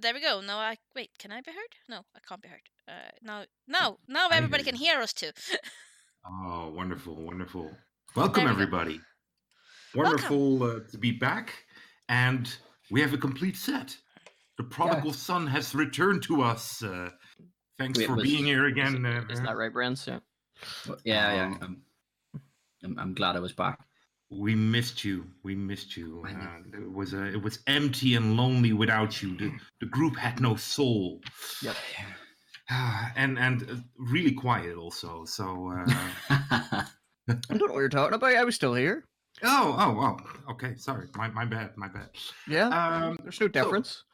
There we go. Now I wait. Can I be heard? No, I can't be heard. Uh, now, now, now everybody can hear us too. Oh, wonderful, wonderful. Welcome, we go. everybody. Wonderful uh, to be back. And we have a complete set. The prodigal son has returned to us. Uh, thanks Wait, for was- being here again. Uh, Isn't that right, Brens? Yeah. Yeah, yeah. Um, I'm, I'm, I'm glad I was back. We missed you. We missed you. Uh, it was uh, it was empty and lonely without you. The, the group had no soul. Yep. and and uh, really quiet also. So uh, I don't know what you're talking about. I was still here. oh oh oh okay. Sorry, my my bad, my bad. Yeah. Um, There's no difference.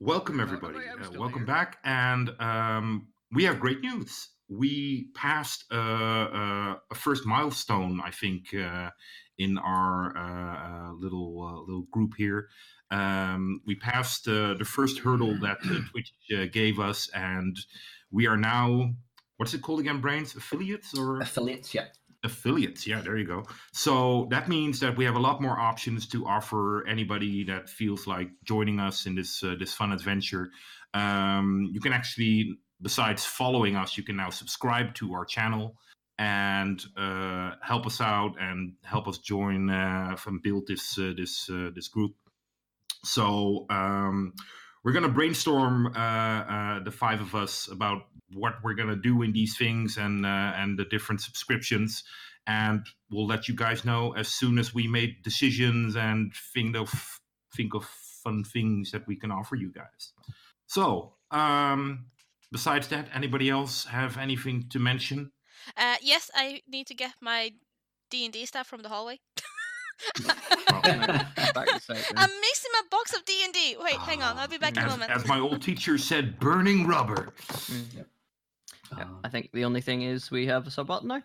Welcome, everybody. Uh, welcome here. back. And um, we have great news. We passed uh, uh, a first milestone, I think, uh, in our uh, uh, little uh, little group here. Um, we passed uh, the first hurdle that uh, Twitch uh, gave us, and we are now what's it called again? Brains affiliates or Affiliates, yeah. affiliates yeah there you go so that means that we have a lot more options to offer anybody that feels like joining us in this uh, this fun adventure um, you can actually besides following us you can now subscribe to our channel and uh, help us out and help us join uh, and build this uh, this uh, this group. So um, we're to brainstorm uh, uh, the five of us about what we're to do in these things and and the different subscriptions. And we'll let you guys know as soon as we made decisions and think of think of fun things that we can offer you guys. So um besides that anybody else have anything to mention Uh, yes, I need to get my D and D stuff from the hallway. Back in. I'm missing my box of D and D. Wait, hang on. I'll be back in a moment. as my old teacher said burning rubber Mm, yeah. Uh, I think the only thing is we have a sub button now.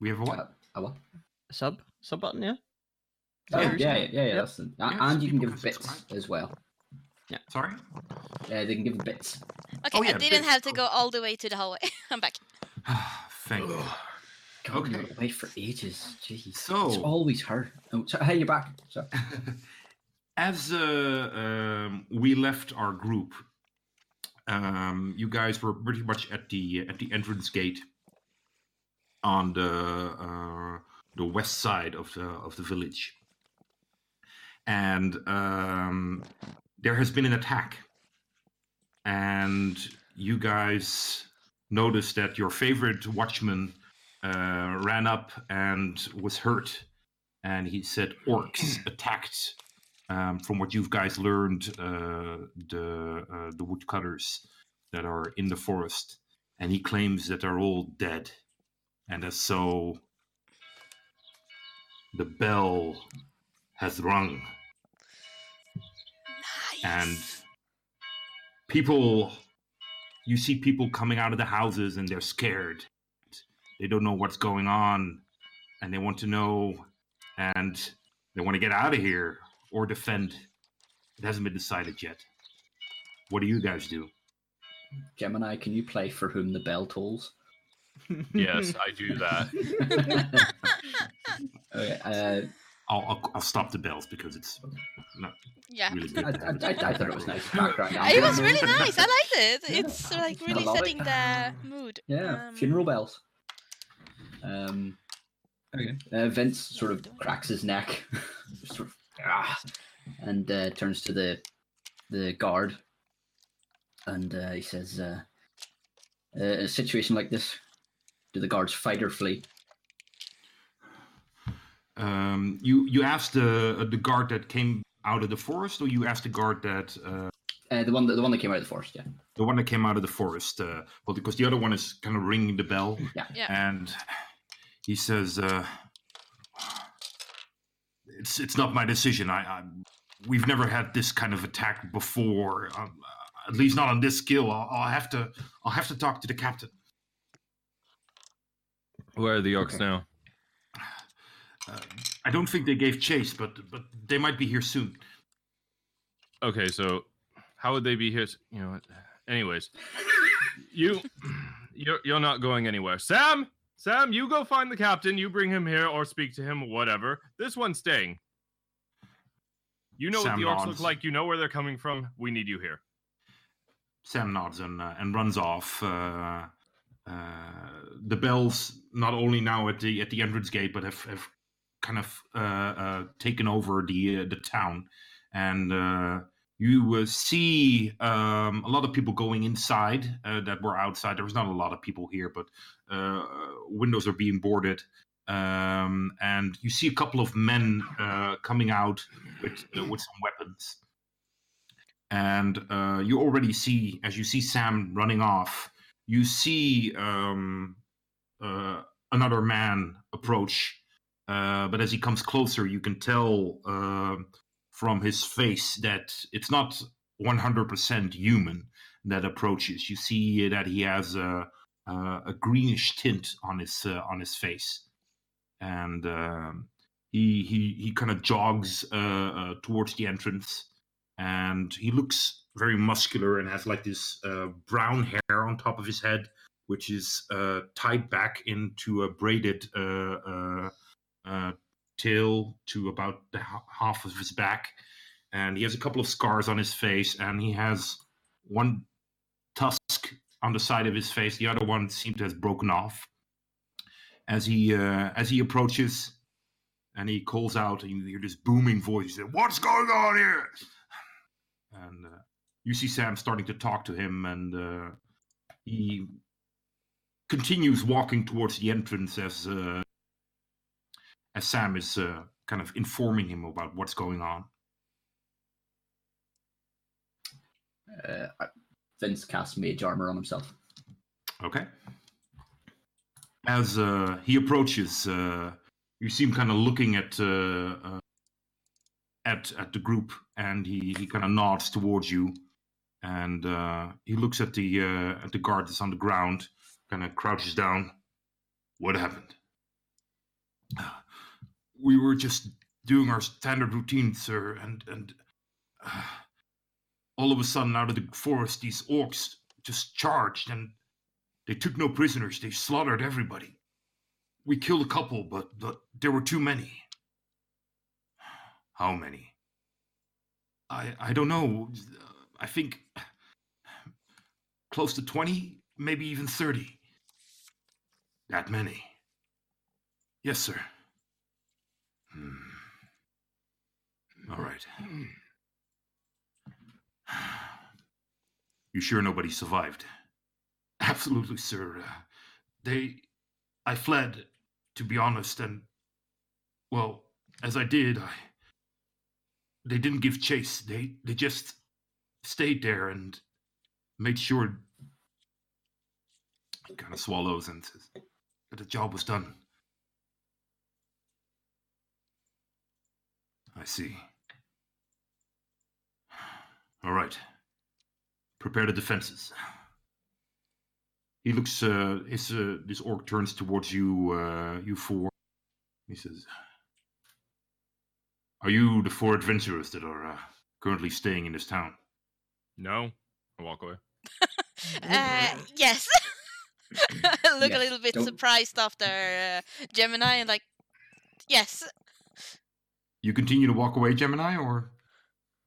we have a what uh, uh, what? A sub sub button, yeah. Oh, Yeah, yeah, yeah, yeah, yeah. Yep. That's the, a- Yeah, and you can give can bits subscribe. as well. Sorry Yeah, they can give a bits. Okay, oh, yeah, I didn't bits, have to go all the way to the hallway. I'm back. thank you God, Okay. okay. Wait for ages. Jeez. it's always her. Oh, so, hey, you're back. So, as uh, um, we left our group, um, you guys were pretty much at the at the entrance gate on the uh, the west side of the of the village, and um, there has been an attack, and you guys noticed that your favorite watchman uh, ran up and was hurt, and he said orcs attacked um, from what you guys learned, uh, the uh, the woodcutters that are in the forest, and he claims that they're all dead, and as so, the bell has rung, and people, you see people coming out of the houses, and they're scared. They don't know what's going on, and they want to know, and they want to get out of here or defend. It hasn't been decided yet. What do you guys do? Gemini, can you play for whom the bell tolls? Yes, I do that. Okay, uh, I'll, I'll, I'll stop the bells because it's not yeah. really good. I, I, I thought it was nice background. It was really nice. I liked it. Yeah, It's like really love it. setting the mood. Yeah, Um, funeral bells. Um, okay. Uh, Vince sort of cracks his neck, sort of, ah, and uh, turns to the the guard, and uh, he says, uh, uh, "A situation like this, do the guards fight or flee?" Um, you you asked the uh, the guard that came out of the forest, or you asked the guard that uh, Uh, the one that the one that came out of the forest. Yeah. the one that came out of the forest? Uh, well, because the other one is kind of ringing the bell, Yeah. Yeah. and he says, uh, "It's it's not my decision. I, I we've never had this kind of attack before. Um, at least not on this skill. I'll, I'll have to I'll have to talk to the captain." Where are the orcs Okay. now? Uh, I don't think they gave chase, but but they might be here soon. Okay, so how would they be here? You know? Anyways, you you're you're not going anywhere. Sam, Sam, you go find the captain. You bring him here or speak to him, whatever. This one's staying. You know Sam what the orcs nods. look like. You know where they're coming from. We need you here. Sam nods and uh, and runs off. Uh, uh, the bells not only now at the at the entrance gate, but have, have kind of uh, uh, taken over the uh, the town, and uh, you see um, a lot of people going inside uh, that were outside. There was not a lot of people here, but windows are being boarded. Um, and you see a couple of men coming out with with some weapons and you already see as you see Sam running off, you see um, another man approach. Uh, but as he comes closer, you can tell uh, from his face that it's not 100% human that approaches. You see that he has a, a, a greenish tint on his uh, on his face, and um he he he kind of jogs uh, uh, towards the entrance and he looks very muscular and has like this brown hair on top of his head, which is tied back into a braided uh, tail to about the h- half of his back, and he has a couple of scars on his face, and he has one tusk on the side of his face. The other one seems to have broken off. As he uh, as he approaches, and he calls out, and you hear this booming voice. He said, "What's going on here?" and uh, you see Sam starting to talk to him, and uh, he continues walking towards the entrance as uh, as Sam is uh, kind of informing him about what's going on. Uh, Vince casts mage armor on himself. Okay. As uh, he approaches, uh, you see him kind of looking at uh, uh, at at the group, and he, he kind of nods towards you, and uh, he looks at the uh, at the guard that's on the ground, kind of crouches down. What happened? We were just doing our standard routine, sir, and and uh, all of a sudden, out of the forest, these orcs just charged, and they took no prisoners. They slaughtered everybody. We killed a couple, but, but there were too many. How many? I I don't know. I think close to 20, maybe even 30. That many. Yes, sir. Hmm. All right. You sure nobody survived? Absolutely, sir. Uh, they. I fled, to be honest, and. Well, as I did, I. They didn't give chase. They they just stayed there and made sure. He kind of swallows and says that the job was done. I see. All right. Prepare the defenses. He looks. Uh, his uh, this orc turns towards you. Uh, you four. He says, "Are you the four adventurers that are uh, currently staying in this town?" No, I walk away. Uh, yes. I Look Yes, a little bit don't- surprised after uh, Gemini and like, yes. You continue to walk away, Gemini, or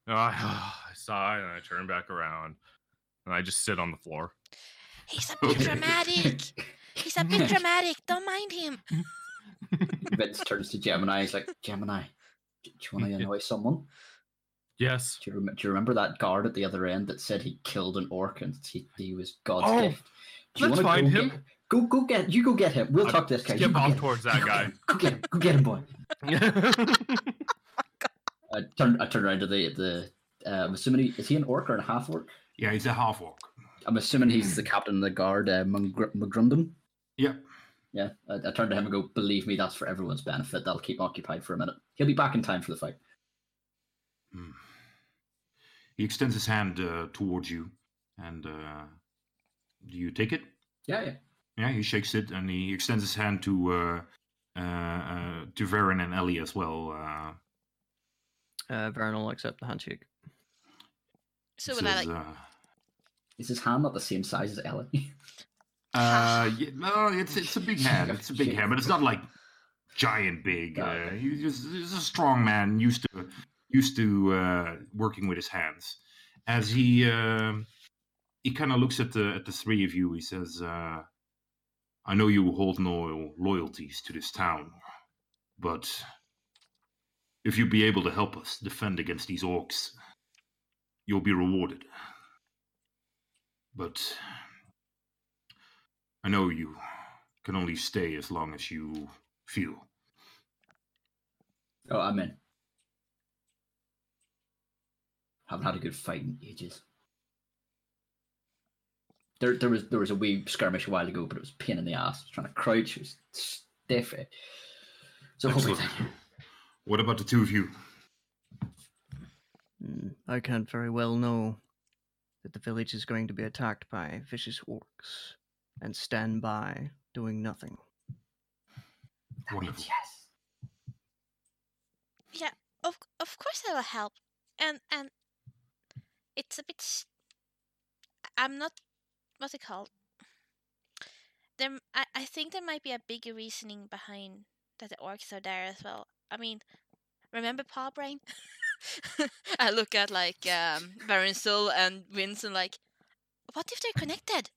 Uh, I sigh and I turn back around and I just sit on the floor. He's a bit Okay. dramatic. He's a bit dramatic. Don't mind him. Vince turns to Gemini. He's like, Gemini, do you want to annoy someone? Yes. Do you, rem- do you remember that guard at the other end that said he killed an orc and he, he was God's Oh, gift? Do you let's wanna find go him. Get, go, go get. You go get him. We'll I talk to this guy. Skip off get him. towards that go guy. get him. Go get him. Go get him, boy. I turn. I turn around to the the. Uh, I'm assuming he is he an orc or a half orc? yeah, he's a half orc. I'm assuming he's the captain of the guard, uh, Mungr- Mugrunden. Yeah. Yeah, I, I turn to him and go, believe me, that's for everyone's benefit. That'll keep occupied for a minute. He'll be back in time for the fight. Hmm. He extends his hand uh, towards you, and uh, do you take it? Yeah, yeah. Yeah, he shakes it, and he extends his hand to uh, uh, uh, to Varen and Ellie as well. Uh, Uh, Varen will accept the handshake. So when I like, uh, Is his hand not the same size as Ellie? Uh, yeah, no, it's it's a big hand. It's a big Shit. hand, but it's not like giant big. Uh, he's just he's a strong man, used to used to uh, working with his hands. As he um he kind of looks at the at the three of you, he says, uh, "I know you hold no loyalties to this town, but if you be able to help us defend against these orcs, you'll be rewarded. But I know you can only stay as long as you feel." Oh, I'm in. Haven't had a good fight in ages. There, there was there was a wee skirmish a while ago, but it was a pain in the ass. Trying to crouch, it was stiff. So hopefully. What about the two of you? Hmm, I can't very well know that the village is going to be attacked by vicious orcs and stand by doing nothing. that Wonderful. yes. Yeah, of of course I will help. And and it's a bit. I'm not. What's it called? There, m- I I think there might be a bigger reasoning behind that the orcs are there as well. I mean, remember Paw Brain? I look at like um Baron Sul and Winston like, what if they're connected?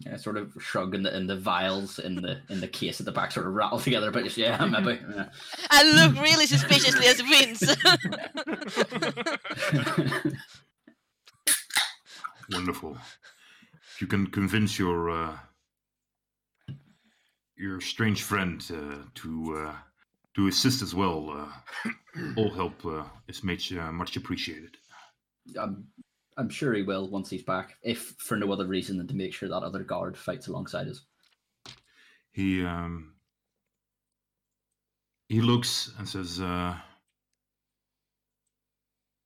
Yeah, sort of shrug and the and the vials in the in the case at the back sort of rattle together, but just yeah, maybe. yeah. I look really suspiciously as Vince. Wonderful. You can convince your uh, your strange friend uh, to uh, to assist as well, uh, all help uh, is much uh, much appreciated. I'm I'm sure he will once he's back, if for no other reason than to make sure that other guard fights alongside us. He um, he looks and says. Uh,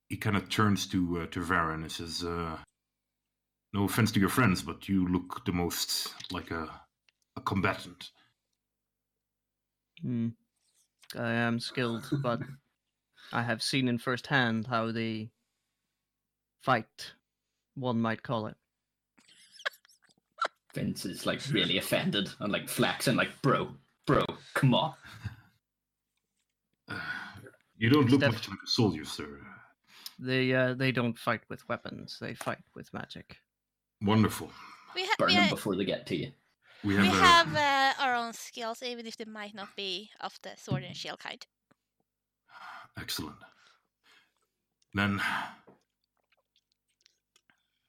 he kind of turns to uh, to Varen and says, uh, "No offense to your friends, but you look the most like a a combatant." Hmm. I am skilled, but I have seen in first hand how they fight, one might call it. Vince is like really offended and like flexing, like, bro, bro, come on. You don't look Steph- much like a soldier, sir. They uh, they don't fight with weapons; they fight with magic. Wonderful. we ha- Burn we, them ha- before they get to you. We we have, a, have uh, our own skills, even if they might not be of the sword and shield kind. excellent. Then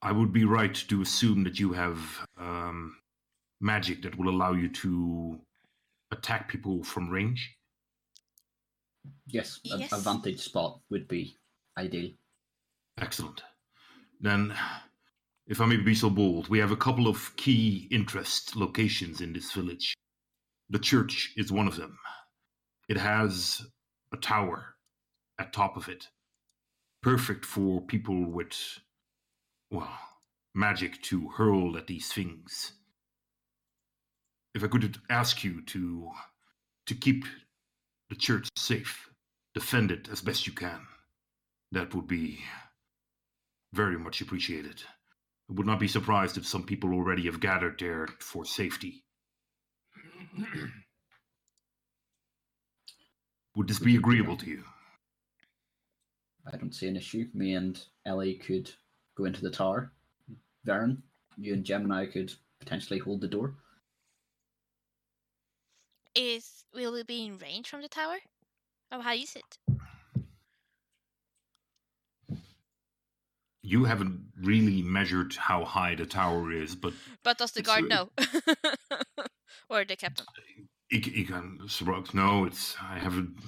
I would be right to assume that you have um, magic that will allow you to attack people from range. Yes, a, a vantage spot would be ideal. Excellent. Then, if I may be so bold, we have a couple of key interest locations in this village. The church is one of them. It has a tower at top of it, perfect for people with, well, magic to hurl at these things. If I could ask you to to keep the church safe, defend it as best you can, that would be very much appreciated. I would not be surprised if some people already have gathered there for safety. Would this be agreeable to you? I don't see an issue. Me and Ellie could go into the tower. Varen, you and Gemini could potentially hold the door. Is will we be in range from the tower? How how is it? You haven't really measured how high the tower is, but But does the guard uh, know? or the captain? he can shrug. No, it's I haven't.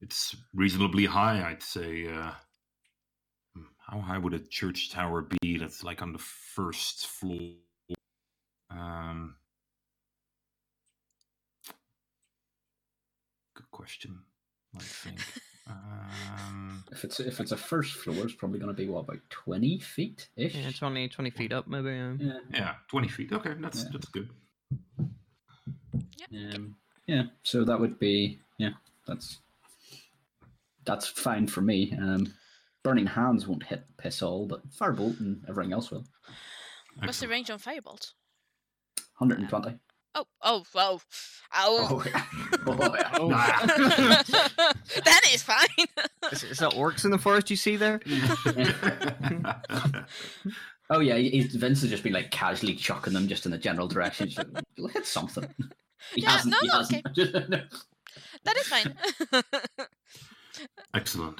It's reasonably high, I'd say. Uh, hmm, how high would a church tower be? That's like on the first floor. Um, good question. I think. Um, If it's if it's a first floor, it's probably going to be what about twenty feet ish. Yeah, 20, 20 feet up, maybe. um, yeah. yeah, twenty feet. Okay, that's Yeah. that's good. Um, yeah, so that would be yeah, that's that's fine for me. Um, burning hands won't hit piss all, but firebolt and everything else will. What's the range on firebolt? 120. Oh, oh, whoa. Oh. Oh, yeah. Oh, yeah. Oh. that is fine. Is, is that orcs in the forest you see there? Oh, yeah. he- he's- Vince has just been like casually chucking them just in the general direction. Just like, "You'll hit something. He Yeah, hasn't. no, he no, hasn't. that is fine. Excellent.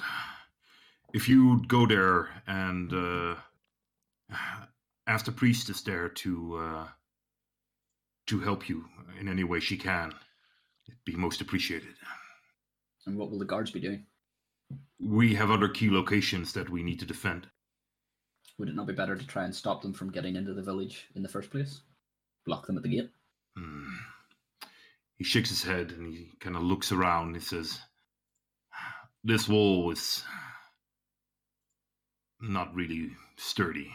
If you go there and uh, ask the priestess there to uh, to help you in any way she can, it'd be most appreciated. and what will the guards be doing? We have other key locations that we need to defend. Would it not be better to try and stop them from getting into the village in the first place? Block them at the gate? Hmm. He shakes his head and he kind of looks around. And he says, "This wall is not really sturdy.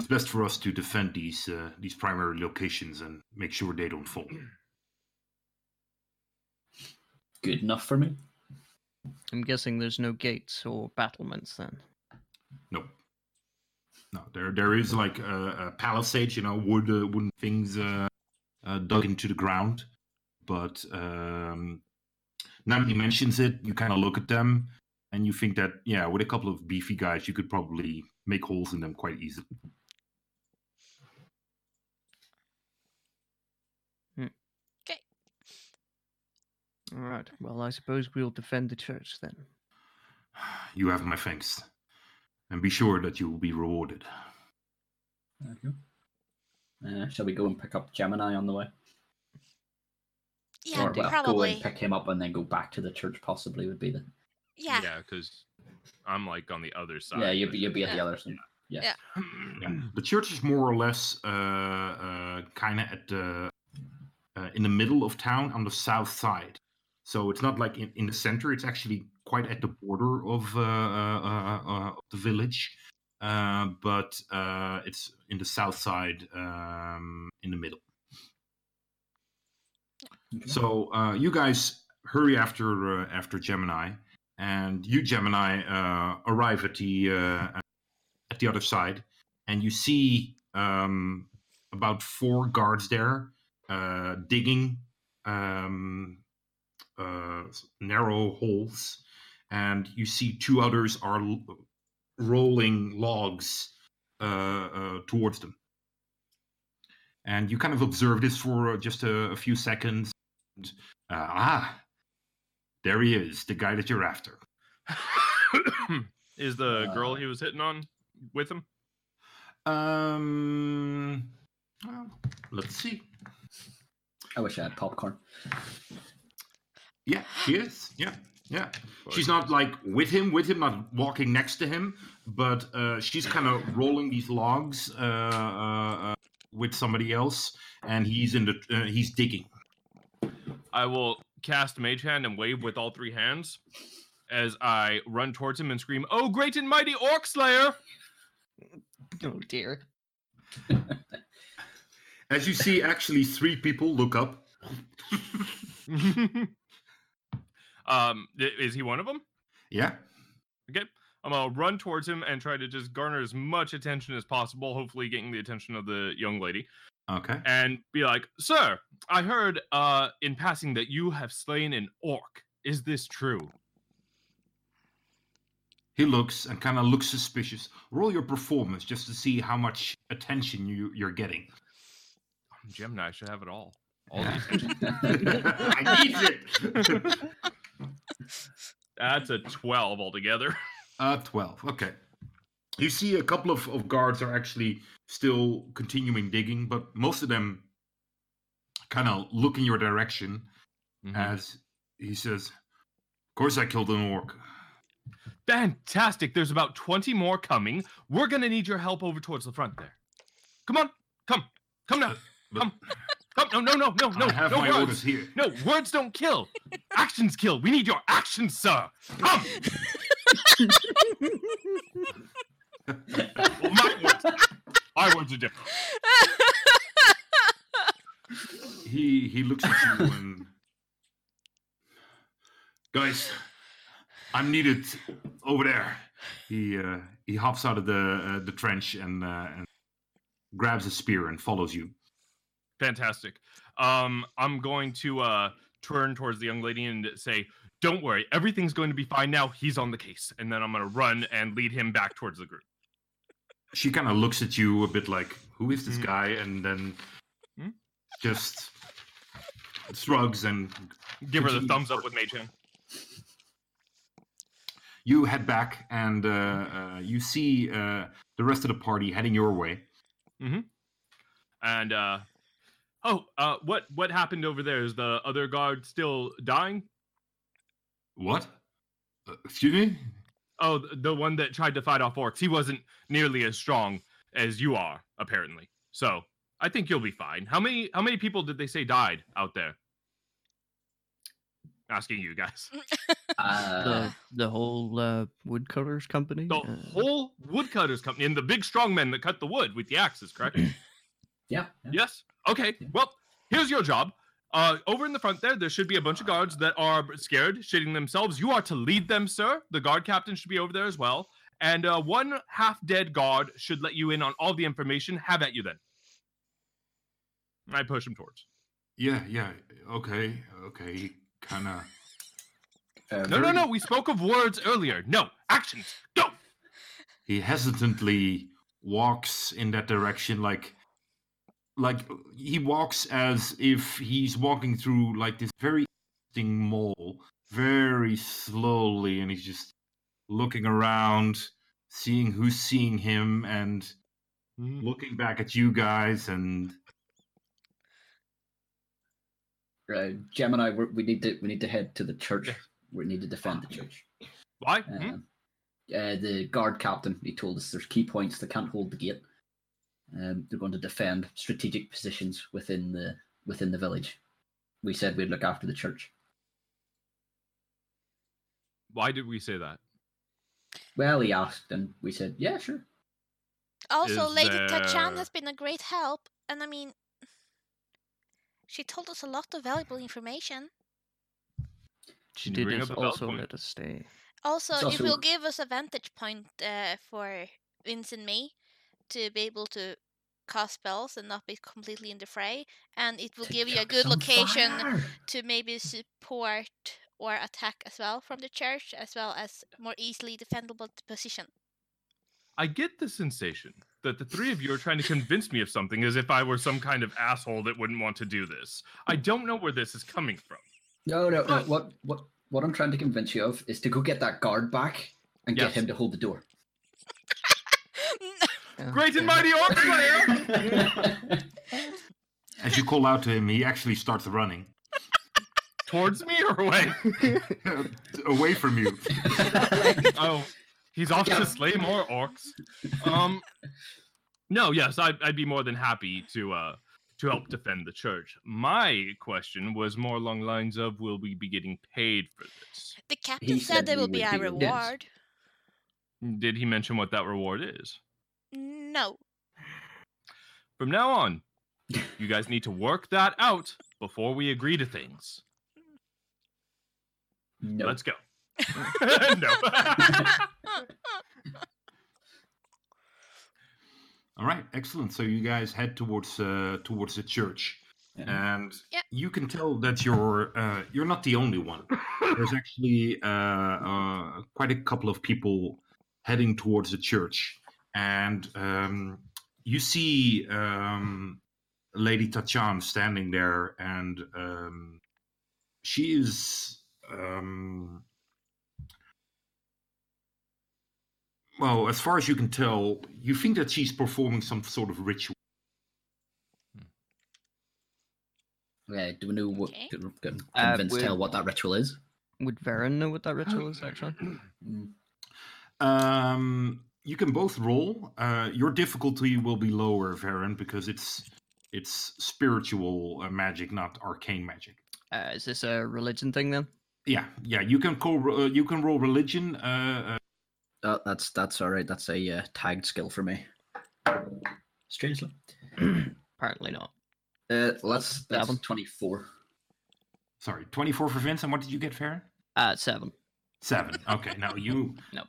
It's best for us to defend these uh, these primary locations and make sure they don't fall." Good enough for me. I'm guessing there's no gates or battlements then. Nope. No, there there is like a, a palisade, you know, wood uh, wooden things uh, uh, dug into the ground, but um, now mentions it, you kind of look at them and you think that yeah, with a couple of beefy guys, you could probably make holes in them quite easily. All right. Well, I suppose we'll defend the church then. You have my thanks, and be sure that you will be rewarded. Uh, shall we go and pick up Gemini on the way? yeah, or well, go and pick him up and then go back to the church. Possibly would be the Yeah. Yeah, because I'm like on the other side. yeah. You'd be you'd be at the Yeah. other side. Yeah. The church is more or less uh, uh, kind of at the uh, in the middle of town on the south side. So it's not like in, in the center. It's actually quite at the border of uh, uh, uh, the village, uh, but uh, it's in the south side, um, in the middle. Okay. So uh, you guys hurry after uh, after Gemini, and you Gemini uh, arrive at the uh, at the other side, and you see um, about four guards there uh, digging um, uh, narrow holes, and you see two others are l- rolling logs uh, uh, towards them. And you kind of observe this for uh, just a, a few seconds. And, uh, ah, there he is, the guy that you're after. Is the girl he was hitting on with him? Um, well, let's see. I wish I had popcorn. Yeah, she is. Yeah, yeah. She's not like with him, with him, not walking next to him, but uh, she's kind of rolling these logs uh, uh, with somebody else, and he's in the uh, he's digging. I will cast Mage Hand and wave with all three hands as I run towards him and scream, "Oh, great and mighty Orc Slayer!" Oh dear. As you see, actually, three people look up. um, is he one of them? Yeah. Okay. I'm gonna run towards him and try to just garner as much attention as possible, hopefully getting the attention of the young lady, Okay. and be like, "Sir, I heard uh in passing that you have slain an orc. Is this true?" He looks and kind of looks suspicious. Roll your performance just to see how much attention you, you're getting. Gemini should have it all. All the attention. I need it. That's a twelve altogether. Uh, 12. Okay. You see a couple of, of guards are actually still continuing digging, but most of them kind of look in your direction Mhm. as he says, Of course I killed an orc. Fantastic. There's about 20 more coming. We're going to need your help over towards the front there. Come on. Come. Come now. But Come. Come. No, no, no, no, no. I have no my words. orders here. No, words don't kill. Actions kill. We need your actions, sir. Come. Well, my words. My words are different. He he looks at you and guys, I'm needed over there. He uh, he hops out of the uh, the trench and uh, and grabs a spear and follows you. Fantastic. Um, I'm going to uh turn towards the young lady and say, "Don't worry, everything's going to be fine now. He's on the case." And then I'm going to run and lead him back towards the group. She kind of looks at you a bit like, "Who is this Mhm. guy?" And then Hmm? just shrugs and Give her the thumbs up with Mage Hand. you head back and uh, uh, you see uh, the rest of the party heading your way. And uh, oh, uh, what what happened over there? Is the other guard still dying? What? Uh, excuse me? Oh, th- the one that tried to fight off orcs. He wasn't nearly as strong as you are, apparently. So I think you'll be fine. How many how many people did they say died out there? Asking you guys. Uh, the the whole uh, woodcutters company. The uh, whole woodcutters company and the big strong men that cut the wood with the axes, correct? yeah. yeah. yes. Okay. Well, here's your job. Uh, over in the front there, there should be a bunch of guards that are scared, shitting themselves. You are to lead them, sir. The guard captain should be over there as well. And uh, one half dead guard should let you in on all the information. Have at you then. I push him towards. Yeah, yeah. Okay, okay. Kind of. Uh, No, no, no. We spoke of words earlier. No, actions. Go. He hesitantly walks in that direction, like, like he walks as if he's walking through like this very interesting mall, very slowly, and he's just looking around, seeing who's seeing him, and looking back at you guys, and Uh, Gemini, we're, we need to we need to head to the church. Yeah. We need to defend the church. Why? Uh, Hmm? uh, the guard captain he told us there's key points they can't hold the gate. Um, they're going to defend strategic positions within the within the village. We said we'd look after the church. Why did we say that? Well, he asked, and we said, "Yeah, sure." Also, Is Lady Tachan there- has been a great help, and I mean, she told us a lot of valuable information. she did bring us up a bell also point? let us stay. Also, It's it will give us a vantage point uh, for Vince and me to be able to cast spells and not be completely in the fray, and it will To give you a good location fire. to maybe support or attack as well from the church, as well as more easily defendable position. I get the sensation that the three of you are trying to convince me of something as if I were some kind of asshole that wouldn't want to do this. I don't know where this is coming from. No, no, no. What, what, what I'm trying to convince you of is to go get that guard back and Yes. get him to hold the door. Yeah, Great and mighty orc slayer! as you call out to him, he actually starts running Towards me or away? away from you. Oh, he's off Yeah. to slay more orcs. Um, no, yes, I'd, I'd be more than happy to uh to help defend the church. My question was more along the lines of, will we be getting paid for this? the captain said said there will be a be- yes. reward. Did he mention what that reward is? No. From now on, you guys need to work that out before we agree to things. no. Let's go. no. All right, excellent. So you guys head towards uh, towards the church, Yeah. and Yeah. you can tell that you're uh, you're not the only one. There's actually uh, uh, quite a couple of people heading towards the church, and um, you see um, Lady Tachan standing there, and um, she is. Um, well, as far as you can tell, you think that she's performing some sort of ritual. Yeah, do we know what? Okay. Can, can Uh, convince tell what that ritual is? Would Varen know what that ritual is actually? Mm. Um, you can both roll. Uh, your difficulty will be lower, Varen, because it's it's spiritual uh, magic, not arcane magic. Uh, is this a religion thing then? Yeah, yeah. You can call. Uh, you can roll religion. Uh, uh, Oh, that's that's all right. That's a uh, tagged skill for me. Strangely. Apparently not. Uh, let's that's Seven. twenty four. sorry, twenty-four for Vince. And what did you get, Varen? Uh, seven. Seven. Okay, now you. No.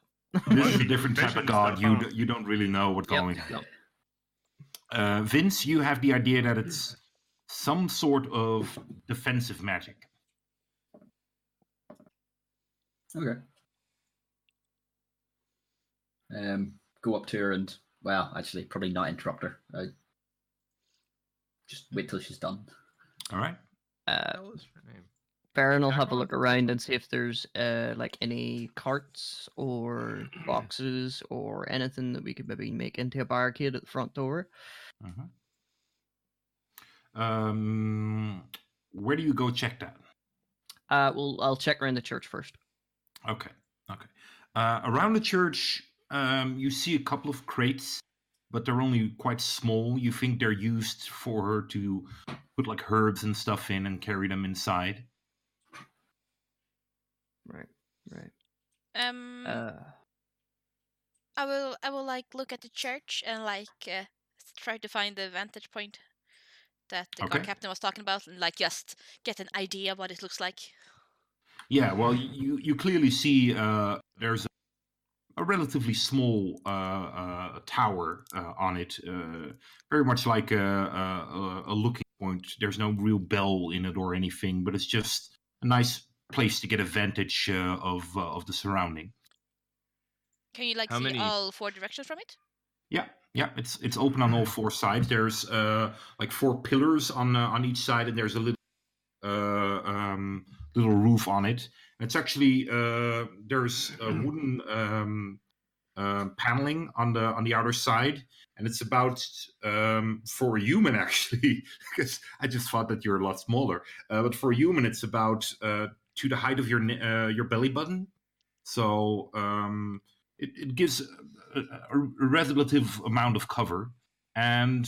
This is a different type of god. You d- you don't really know what's Yep. going. No. Uh, Vince, you have the idea that it's some sort of defensive magic. Okay. Um, go up to her and well, actually, probably not interrupt her. Uh, just wait till she's done. All right. Uh, What was her name? Varen will have a look around and see if there's uh like any carts or boxes or anything that we could maybe make into a barricade at the front door. Mhm. Um, where do you go check that? Uh, well, I'll check around the church first. Okay. Okay. Uh, around the church, um, you see a couple of crates, but they're only quite small. You think they're used for her to put like herbs and stuff in and carry them inside. Right, right. Um, Uh, I will I will like look at the church and like uh, try to find the vantage point that the Okay. captain was talking about and like just get an idea what it looks like. Yeah. Well, you you clearly see uh, there's a, a relatively small uh, uh, tower uh, on it, uh, very much like a, a- a looking point. There's no real bell in it or anything, but it's just a nice place to get a vantage uh, of uh, of the surrounding. Can you like How see many- all four directions from it? Yeah, yeah, it's it's open on all four sides. There's uh like four pillars on uh, on each side, and there's a little uh um little roof on it. And it's actually uh there's a wooden um uh, paneling on the on the outer side, and it's about um for a human actually, because I just thought that you're a lot smaller. Uh, but for a human, it's about uh to the height of your uh, your belly button. So um it, it gives a, a, relative amount of cover. And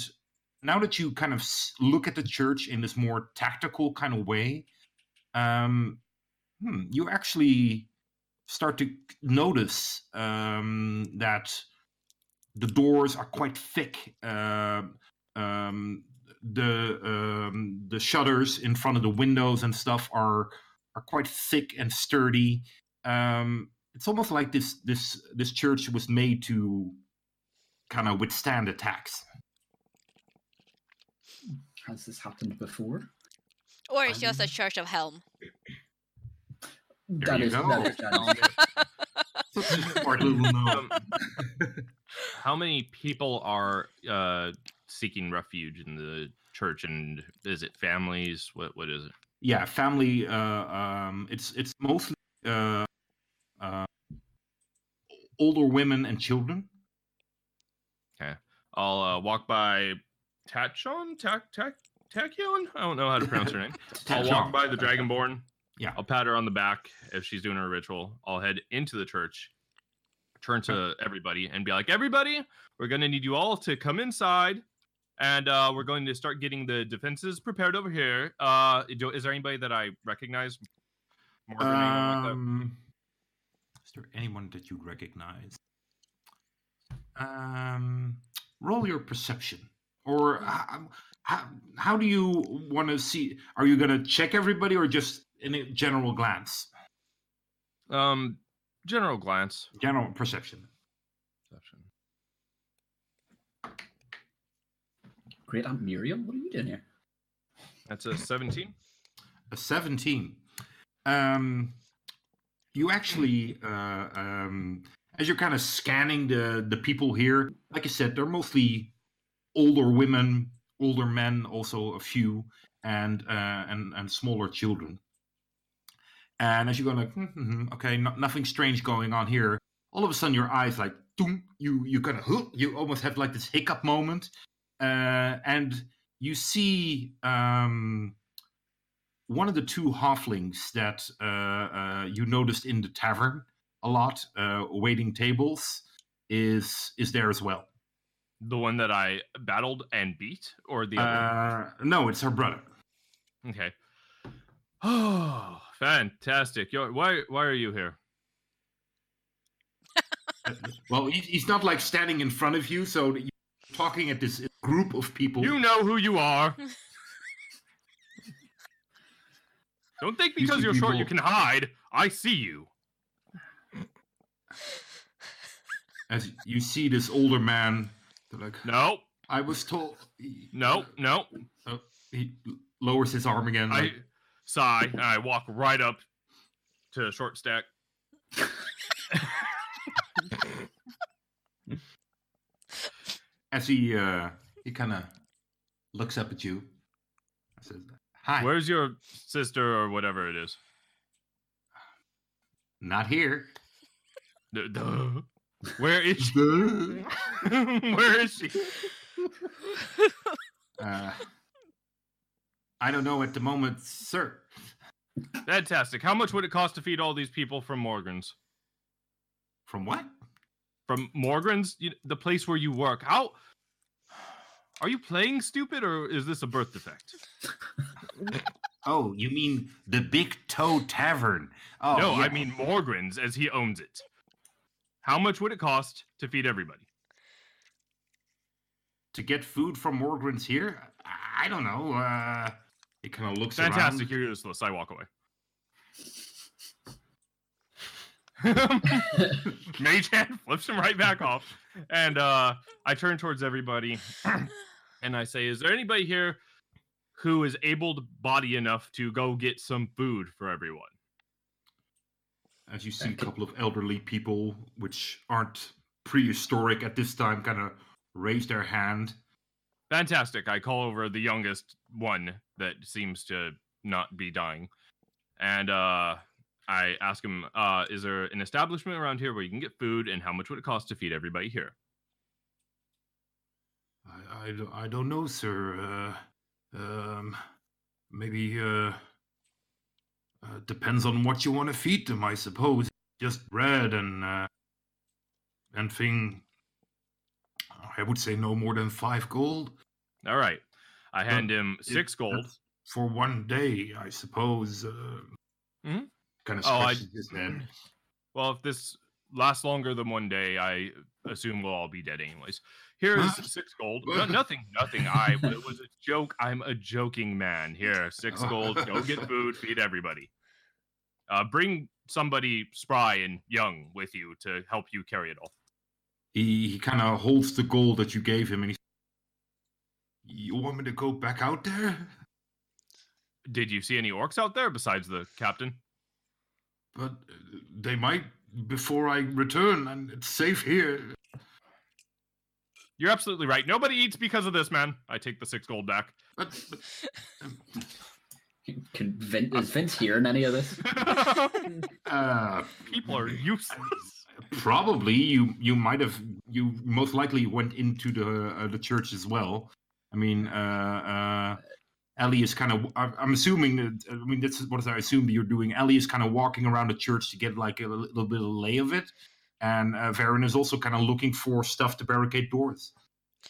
now that you kind of look at the church in this more tactical kind of way, um, hmm, you actually start to notice um, that the doors are quite thick. Uh, um, the um, the shutters in front of the windows and stuff are are quite thick and sturdy. Um, it's almost like this this this church was made to kind of withstand attacks. Has this happened before? Or it's just a church of Helm. There That you is go. that is that is- Such a smart little note. Um, How many people are uh, seeking refuge in the church, and is it families? What what is it? Yeah, family. Uh, um, it's it's mostly uh, uh, older women and children. Okay, I'll uh, walk by Tachon, Tak Tak Tachyon. I don't know how to pronounce her name. I'll walk by the Dragonborn. Yeah. I'll pat her on the back if she's doing her ritual. I'll head into the church, turn to everybody, and be like, "Everybody, we're gonna need you all to come inside, and uh, we're going to start getting the defenses prepared over here. Uh, do- is there anybody that I recognize? Morgan, anyone like? Um, is there anyone that you recognize? Um, roll your perception, or how, how, how do you want to see? Are you going to check everybody, or just in a general glance? Um, general glance. General. Perception. Great Aunt Muriel, what are you doing here? That's a seventeen. A seventeen. Um, you actually, uh, um, as you're kind of scanning the the people here, like I said, they're mostly older women, older men, also a few, and uh, and and smaller children. And as you're going like, "Hmm, hmm, hmm, okay, no, nothing strange going on here. All of a sudden, your eyes like, doom, you you kind of, you almost have like this hiccup moment, uh, and you see um, one of the two halflings that uh, uh, you noticed in the tavern a lot, uh, waiting tables, is is there as well. The one that I battled and beat, or the other? Uh, no, it's her brother. Okay. Oh, fantastic! Yo, why why are you here? Well, he, he's not like standing in front of you, so you're talking at this group of people. You know who you are. Don't think because see you're short you can hide. I see you. As you see this older man, they're like, No, I was told. he- No, no. Oh, he lowers his arm again. I like, sigh and I walk right up to short stack. as he uh, he kind of looks up at you. Says, "Hi, Where's your sister or whatever it is? not here." D- duh. Where is she? Where is she? Uh, I don't know at the moment, sir. Fantastic. How much would it cost to feed all these people from Morgan's? From what? From Morgan's, you, the place where you work. How are you playing stupid, or is this a birth defect? Oh, you mean the Big Toe Tavern? Oh, no, I mean Morgan's, as he owns it. How much would it cost to feed everybody? to get food from Morgren's here. I- don't know. Uh, he kind of looks Fantastic. around. You're useless. I walk away. Mage hand flips him right back off, and uh, I turn towards everybody, and I say, "Is there anybody here who is able-bodied enough to go get some food for everyone?" As you see, a couple of elderly people, which aren't prehistoric at this time, kind of raise their hand. Fantastic. I call over the youngest one that seems to not be dying. And uh, I ask him, uh, is there an establishment around here where you can get food and how much would it cost to feed everybody here? I, I, don't- I don't know, sir. Uh, um, maybe uh, uh, depends on what you want to feed them, I suppose. Just bread and uh, and thing. I would say no more than five gold All right. I hand Well, him it- six gold. for one day, I suppose. Uh, Mhm. Kind of Oh, I- scratches his head. Well, if this lasts longer than one day, I assume we'll all be dead anyways. Here's six gold. No, nothing, nothing. I it was a joke. I'm a joking man. Here, six gold. Go get food. Feed everybody. Uh, bring somebody spry and young with you to help you carry it off. He he kind of holds the gold that you gave him, and he. You want me to go back out there? Did you see any orcs out there besides the captain? But uh, they might before I return, and it's safe here. You're absolutely right. Nobody eats because of this, man. I take the six gold back. But, but um, Can Vin, is Vince hearing any of this? uh, People are useless. probably you you might have you most likely went into the uh, the church as well. I mean, uh, uh, Ellie is kind of. I'm I'm assuming that. I mean, this is what I assume you're doing. Ellie is kind of walking around the church to get like a little bit of a lay of it, and uh, Varen is also kind of looking for stuff to barricade doors.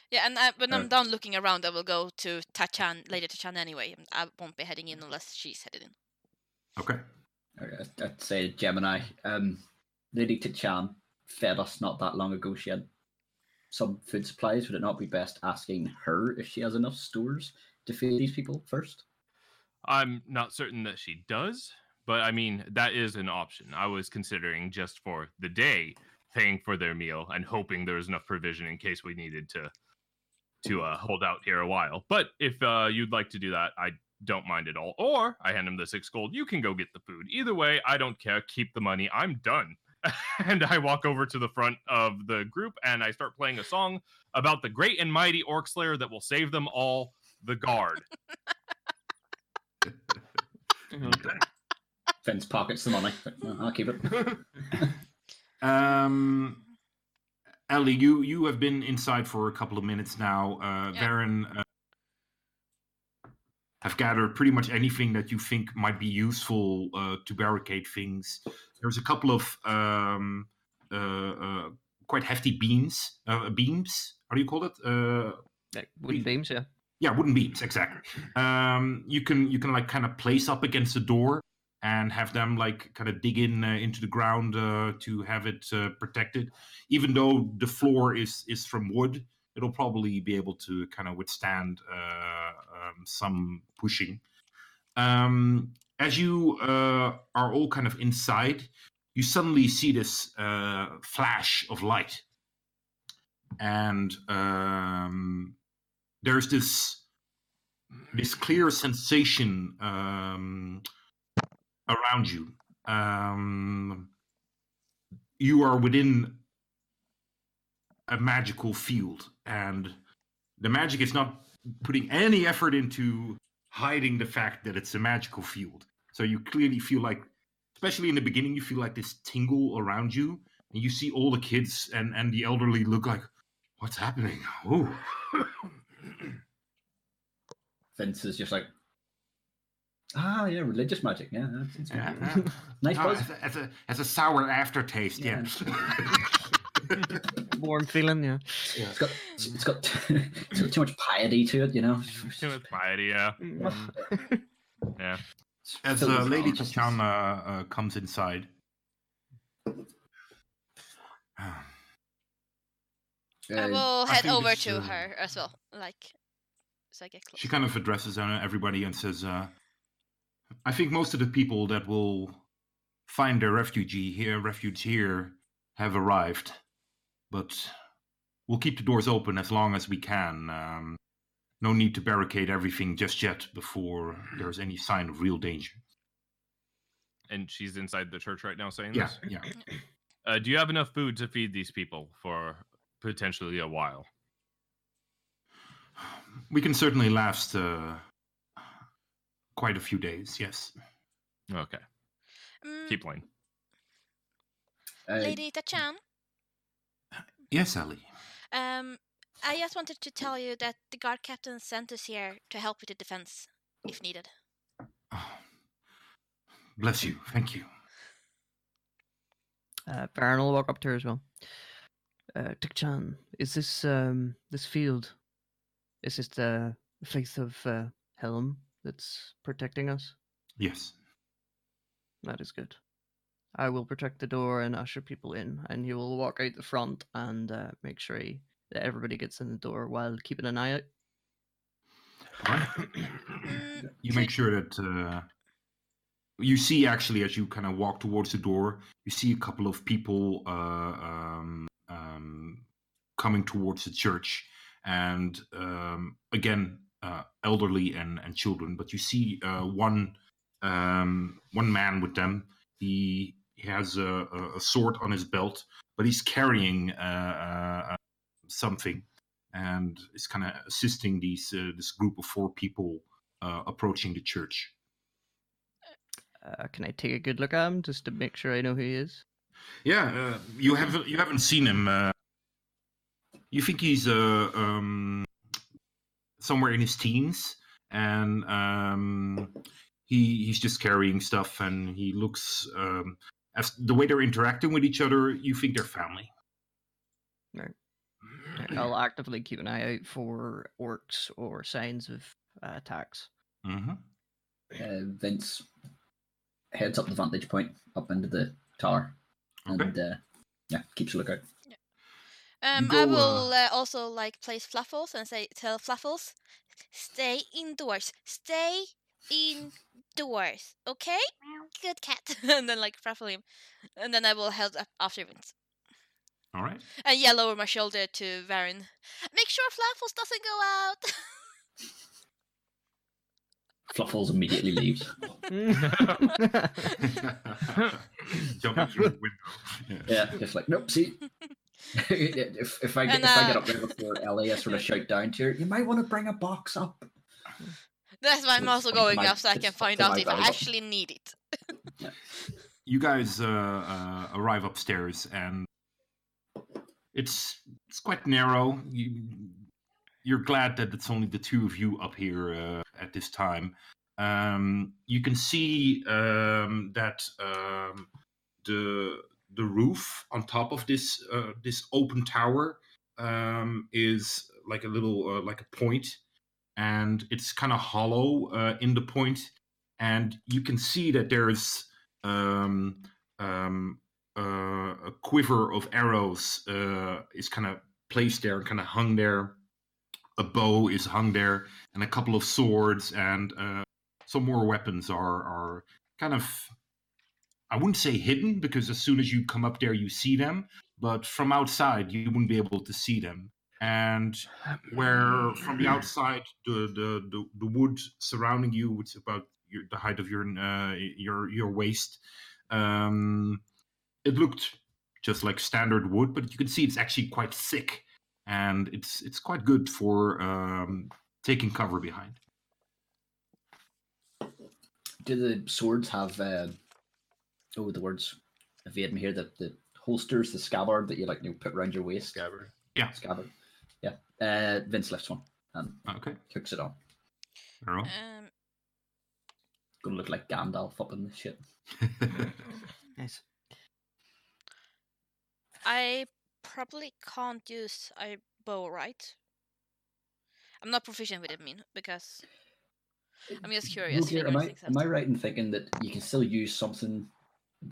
Yeah, and I, when Uh, I'm done looking around, I will go to Tachan, Lady Tachan anyway. I won't be heading in unless she's headed in. Okay. Uh, I'd say Gemini. Um, Lady Tichan fed us not that long ago. She had some food supplies. Would it not be best asking her if she has enough stores feed these people first? I'm not certain that she does, but I mean, that is an option. I was considering just for the day paying for their meal and hoping there was enough provision in case we needed to to uh, hold out here a while. But if uh, you'd like to do that, I don't mind at all. Or I hand him the six gold. You can go get the food. Either way, I don't care. Keep the money. I'm done. and I walk over to the front of the group and I start playing a song about the great and mighty orc slayer that will save them all, the guard. Vince pockets the money. I'll keep it. Um, Ellie, you you have been inside for a couple of minutes now. Uh, Yeah. Varen, uh, have gathered pretty much anything that you think might be useful uh, to barricade things. There's a couple of um, uh, uh, quite hefty beams. Uh, beams. How do you call it? Uh, Like wooden beams, yeah. Yeah, wooden beams, exactly. Um, you can you can like kind of place up against the door and have them like kind of dig in uh, into the ground uh, to have it uh, protected. Even though the floor is is from wood, it'll probably be able to kind of withstand uh, um, some pushing. Um, as you uh, are all kind of inside, you suddenly see this uh, flash of light, and um, there's this this clear sensation um, around you. Um, you are within a magical field, and the magic is not putting any effort into hiding the fact that it's a magical field. So you clearly feel like, especially in the beginning, you feel like this tingle around you, and you see all the kids and and the elderly look like, what's happening? Oh, Vince is just like, ah, yeah, religious magic. Yeah, that's, that's yeah, yeah. nice Oh, as, a, as a as a sour aftertaste. Yeah. Warm feeling, yeah. It's got it's got it's got too much piety to it, you know. Too much piety, yeah. Yeah. As Filled uh, Lady consciousness. Tatiana uh, comes inside. I will I head over to her as well, like so I get close. She kind of addresses uh, everybody and says, uh, "I think most of the people that will find their refugee here, refuge here, have arrived, but we'll keep the doors open as long as we can. Um, no need to barricade everything just yet before there's any sign of real danger." And she's inside the church right now saying Yeah, this. yeah. Uh, do you have enough food to feed these people for potentially a while? We can certainly last uh, quite a few days. Yes. Okay. Mm, Keep playing. uh, Lady Tachan, Yes, Ellie. um, I just wanted to tell you that the guard captain sent us here to help with the defense, if needed. Oh, bless you. Thank you. Uh, Varen will walk up to her as well. Uh, Tikchan, is this um this field? Is this the faith of uh, Helm that's protecting us? Yes. That is good. I will protect the door and usher people in, and he will walk out the front and uh, make sure he, that everybody gets in the door while keeping an eye out. All right. You make sure that uh, you see actually as you kind of walk towards the door you see a couple of people uh, um, um, coming towards the church and um, again uh, elderly and, and children but you see uh, one um, one man with them he, he has a, a- sword on his belt but he's carrying uh, uh, something and is kind of assisting these uh, this group of four people uh, approaching the church. Uh, can I take a good look at him just to make sure I know who he is? Yeah, uh, you haven't you haven't seen him. You think he's uh, um, somewhere in his teens, and um, he he's just carrying stuff, and he looks um, as the way they're interacting with each other. You think they're family. Right. I'll actively keep an eye out for orcs or signs of uh, attacks. hmm uh, Vince heads up the vantage point up into the tower Okay. and uh, yeah, keeps a lookout. Um, I uh, will uh, also like place Fluffles and say tell Fluffles, stay indoors, stay indoors, okay? Good cat. and then like Fluffle him, and then I will head up after Vince All right. and yell over my shoulder to Varen, make sure Fluffles doesn't go out. Fluffles immediately leaves. Jumping through the window. Yeah, just like nope. See, if if I get, And, if I get uh, up there before Ellie, I sort of shout down to her. You might want to bring a box up. That's why I'm also going my- up so I can find out if I volleyball. actually need it. you guys uh, uh, arrive upstairs and it's it's quite narrow. You you're glad that it's only the two of you up here uh, at this time. Um, you can see um, that um, the the roof on top of this uh, this open tower um, is like a little uh, like a point, and it's kind of hollow uh, in the point, and you can see that there's um, um, uh, a quiver of arrows uh, is kind of placed there and kind of hung there. A bow is hung there, and a couple of swords and uh, some more weapons are are kind of. I wouldn't say hidden because as soon as you come up there, you see them. But from outside, you wouldn't be able to see them. and where from the outside the the the, the wood surrounding you, which is about your, the height of your uh, your your waist, um, it looked just like standard wood, but you can see it's actually quite thick, and it's it's quite good for um, taking cover behind. Do the swords have uh, oh the words evade me here the the holsters the scabbard that you like you know, put around your waist Scabbard. Yeah. scabbard yeah uh Vince lifts one and Okay, hooks it on Earl. Um, gonna look like Gandalf up in this shit Nice. I probably can't use a bow, right? I'm not proficient with it, I mean, because I'm just curious. Rogier, am, I, am I right in thinking that you can still use something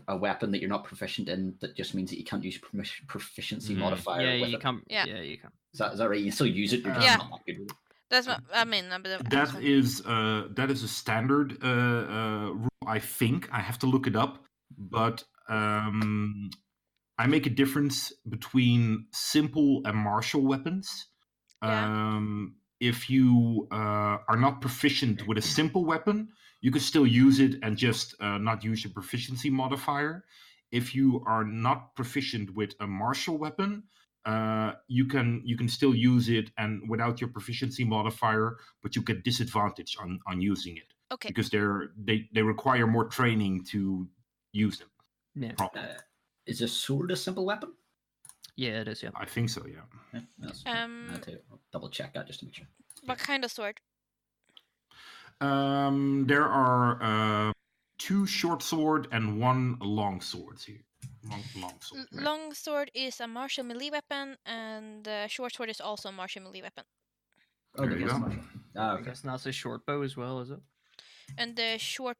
a weapon that you're not proficient in that just means that you can't use promis- proficiency Mhm. modifier yeah, with you it? can't. Yeah. Yeah, you can. Is that, is that right? You can still use it, you're just Yeah. not that good with it. That's what I mean. I'm a that's uh, that is a standard uh, uh, rule. I think I have to look it up, but um, I make a difference between simple and martial weapons. Yeah. Um, if you uh, are not proficient with a simple weapon, you can still use it and just uh, not use your proficiency modifier. If you are not proficient with a martial weapon, uh, you can you can still use it and without your proficiency modifier, but you get disadvantage on on using it Okay. because they're they they require more training to use them. Yeah. Uh, is a sword a simple weapon? Yeah, it is. Yeah. I think so. Yeah. Yeah, Um, I'll tell you, I'll double check that just to make sure. What kind of sword? Um, there are uh, two short sword and one long sword here. Long, long sword. Right? Long sword is a martial melee weapon, and uh, short sword is also a martial melee weapon. Oh, There you that's go. martial. Ah, okay. guess that's a short bow as well, is it? And the short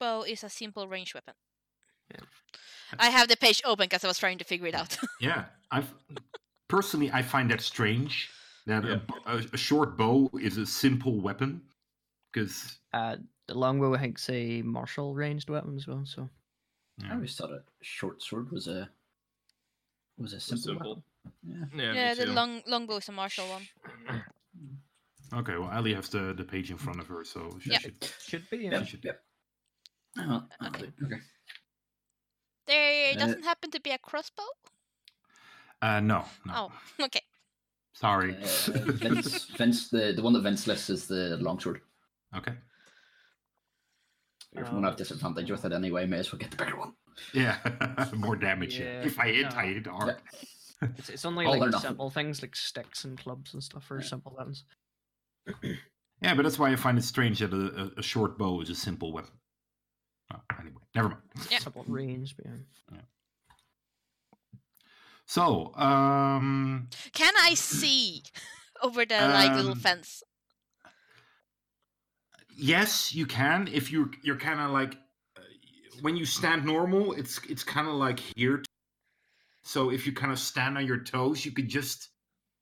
bow is a simple range weapon. Yeah. I have the page open because I was trying to figure it out. Yeah, I've personally I find that strange that Yeah. a b- a, a short bow is a simple weapon because Uh, the longbow, I think, say martial ranged weapon as well. So I always thought a short sword was a was a So simple. simple. weapon. Yeah, yeah, me the too. long longbow is a martial one. okay. Well, Ali has the, the page in front of her, so she Yeah. should. should be. Yeah. Yeah. Yep. should- yep. Oh, Okay. okay. There Uh, doesn't happen to be a crossbow. Uh, no, no. Oh, okay. Sorry. Uh, Vince, Vince, the, the one that Vince lists is the longsword. Okay. You're going to have disadvantage with it anyway. May as well get the bigger one. Yeah, more damage. yeah. Yeah, If I hit, no. I hit hard. It's, it's only like simple things like sticks and clubs and stuff for Yeah. simple weapons. Yeah, but that's why I find it strange that a, a, a short bow is a simple weapon. Oh, anyway, never mind. Yeah. Simple range, but yeah. So, um, Can I see over the like little Um, fence? Yes, you can if you're you're kind of like uh, when you stand normal, it's it's kind of like here. So if you kind of stand on your toes, you could just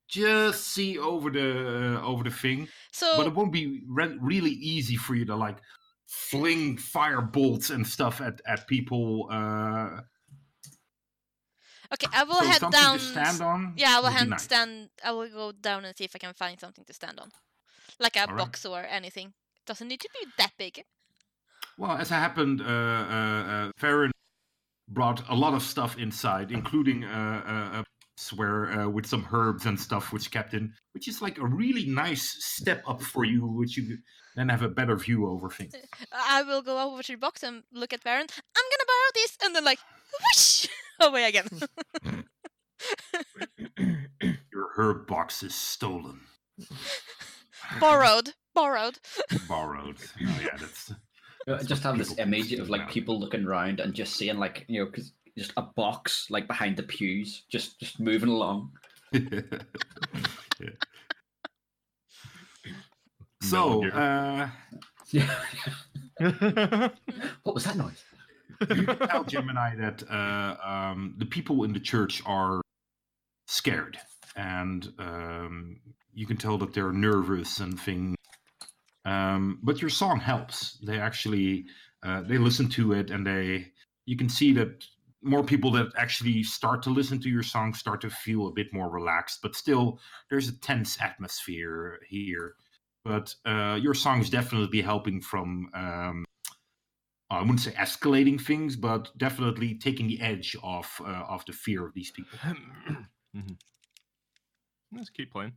just see over the over the thing, So but it won't be re- really easy for you to like fling fire bolts and stuff at at people. Uh, okay, I will so head something down. to stand on. Yeah, I will head nice. stand. I will go down and see if I can find something to stand on, like a Alright. box or anything. Doesn't need to be that big. Well, as it happened, uh, uh, uh, Varen brought a lot of stuff inside, including uh, uh, a where uh, with some herbs and stuff, which kept in, which is like a really nice step up for you, which you then have a better view over things. I will go over to the box and look at Varen. I'm gonna borrow this, and then like whoosh away again. Your herb box is stolen, borrowed, borrowed. borrowed. Yeah, that's I just have this image of like about. people looking around and just seeing like you know because just a box like behind the pews just just moving along. Yeah. So, uh, Yeah. what was that noise? you can tell Gemini that uh, um, the people in the church are scared, and um, you can tell that they're nervous and things. Um, but your song helps. They actually uh, they listen to it, and they you can see that more people that actually start to listen to your song start to feel a bit more relaxed. But still, there's a tense atmosphere here. But uh, your song is definitely helping from. Um, I wouldn't say escalating things, but definitely taking the edge off uh, of the fear of these people. Mhm. Let's keep playing.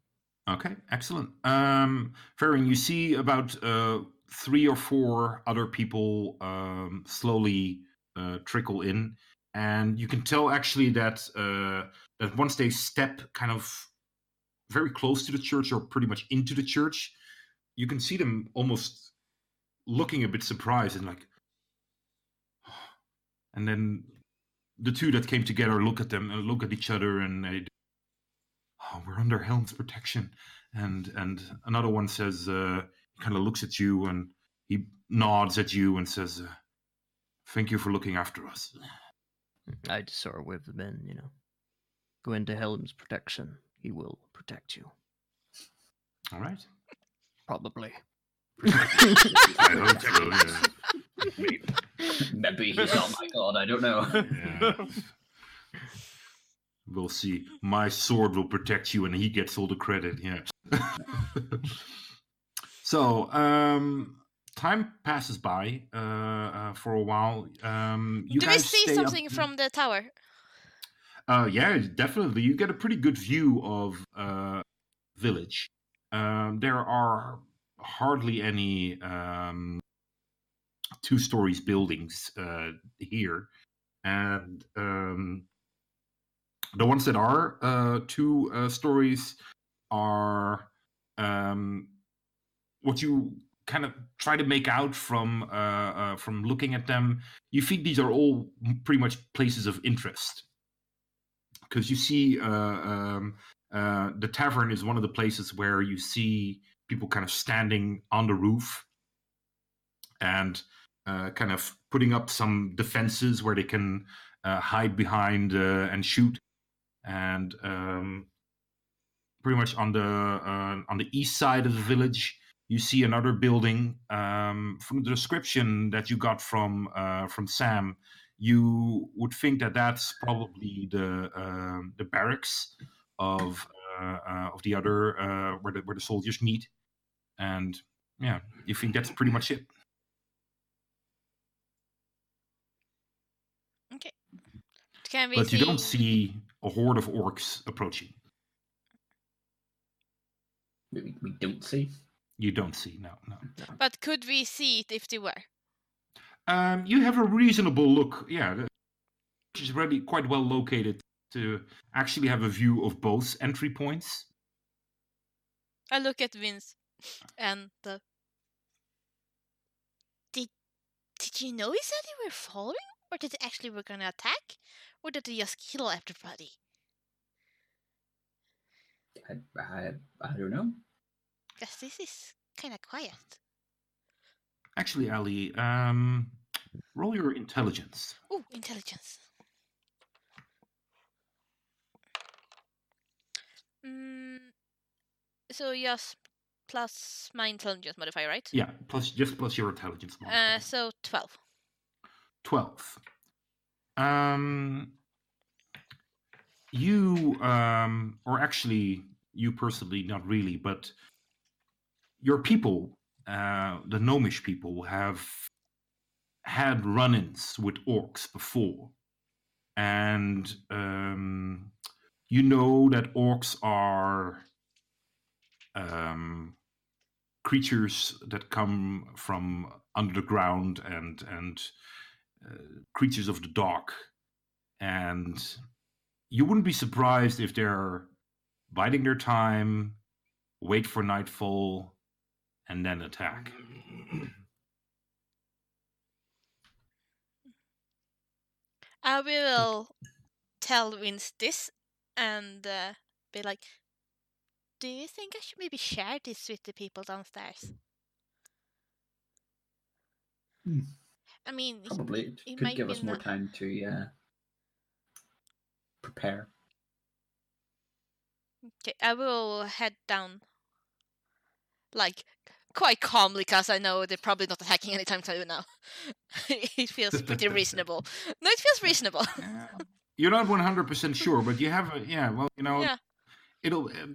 Okay, excellent. Um, Varen, you see about uh, three or four other people um, slowly uh, trickle in, and you can tell actually that uh, that once they step kind of very close to the church or pretty much into the church, you can see them almost looking a bit surprised and like, and then the two that came together look at them and look at each other and they oh, we're under Helm's protection. And and another one says, uh, he kind of looks at you and he nods at you and says, uh, "Thank you for looking after us." I just sort of wave them in, you know. Go into Helm's protection. He will protect you. All right. Probably. I hope so. Yeah. Maybe he's not my god. I don't know. Yeah. We'll see. My sword will protect you, and he gets all the credit. Yeah. so, um, time passes by uh, uh, for a while. Um, you Do we see stay up- something from the tower? Uh, yeah, definitely. You get a pretty good view of uh, village. Um, there are hardly any um, two stories buildings uh, here, and um, the ones that are uh, two uh, stories are um, what you kind of try to make out from uh, uh, from looking at them. You think these are all pretty much places of interest because you see uh, um, uh, the tavern is one of the places where you see people kind of standing on the roof and uh, kind of putting up some defenses where they can uh, hide behind uh, and shoot and um, pretty much on the uh, on the east side of the village you see another building. Um, from the description that you got from uh, from sam you would think that that's probably the um, the barracks of uh, uh, of the other uh, where the where the soldiers meet, and yeah, you think that's pretty much it. Okay, can we But you don't see a horde of orcs approaching. we, we don't see. You don't see no no. But could we see it if they were? Um, you have a reasonable look. Yeah, which is really quite well located to actually have a view of both entry points. I look at Vince and the. Did Did you know he said they were following, or did they actually were gonna attack, or did they just kill everybody? I, I, I don't know. Because this is kind of quiet. Actually, Ali, um, roll your intelligence. Oh, intelligence. Mm, so yes, plus my intelligence modifier, right? Yeah, plus just plus your intelligence. Uh, so twelve. 12 um you um or actually you personally not really but your people uh the gnomish people have had run-ins with orcs before. And um you know that orcs are um creatures that come from under the ground and and creatures of the dark, and you wouldn't be surprised if they're biding their time, wait for nightfall, and then attack. I will tell Vince this and uh, be like, "Do you think I should maybe share this with the people downstairs?" Hmm. I mean, he- Probably it it could give us more not- time to uh, prepare. Okay, I will head down, like quite calmly because I know they're probably not attacking anytime soon now. it feels pretty reasonable. No, it feels reasonable. Yeah. You're not 100% sure, but you have a, yeah, well, you know, Yeah. it'll, uh,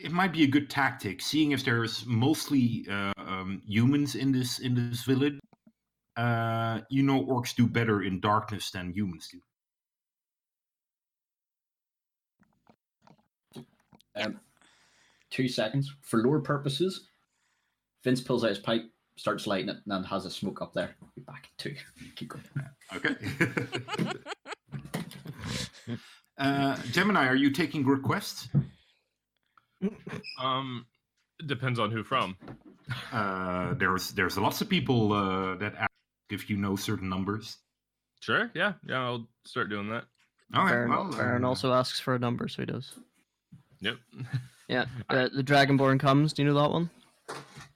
it might be a good tactic, seeing if there's mostly uh, um, humans in this in this village. Uh, you know, orcs do better in darkness than humans do. Um, two seconds. For lore purposes, Vince pulls out his pipe, starts lighting it, and has a smoke up there. Be back in two. Keep going. Okay. uh, Gemini, are you taking requests? Um, depends on who from. Uh, there's there's lots of people uh, that ask if you know certain numbers. Sure. Yeah. Yeah. I'll start doing that. All right. Varen, well, Varen uh, also asks for a number, so he does. Yep. Yeah, uh, the Dragonborn comes. Do you know that one?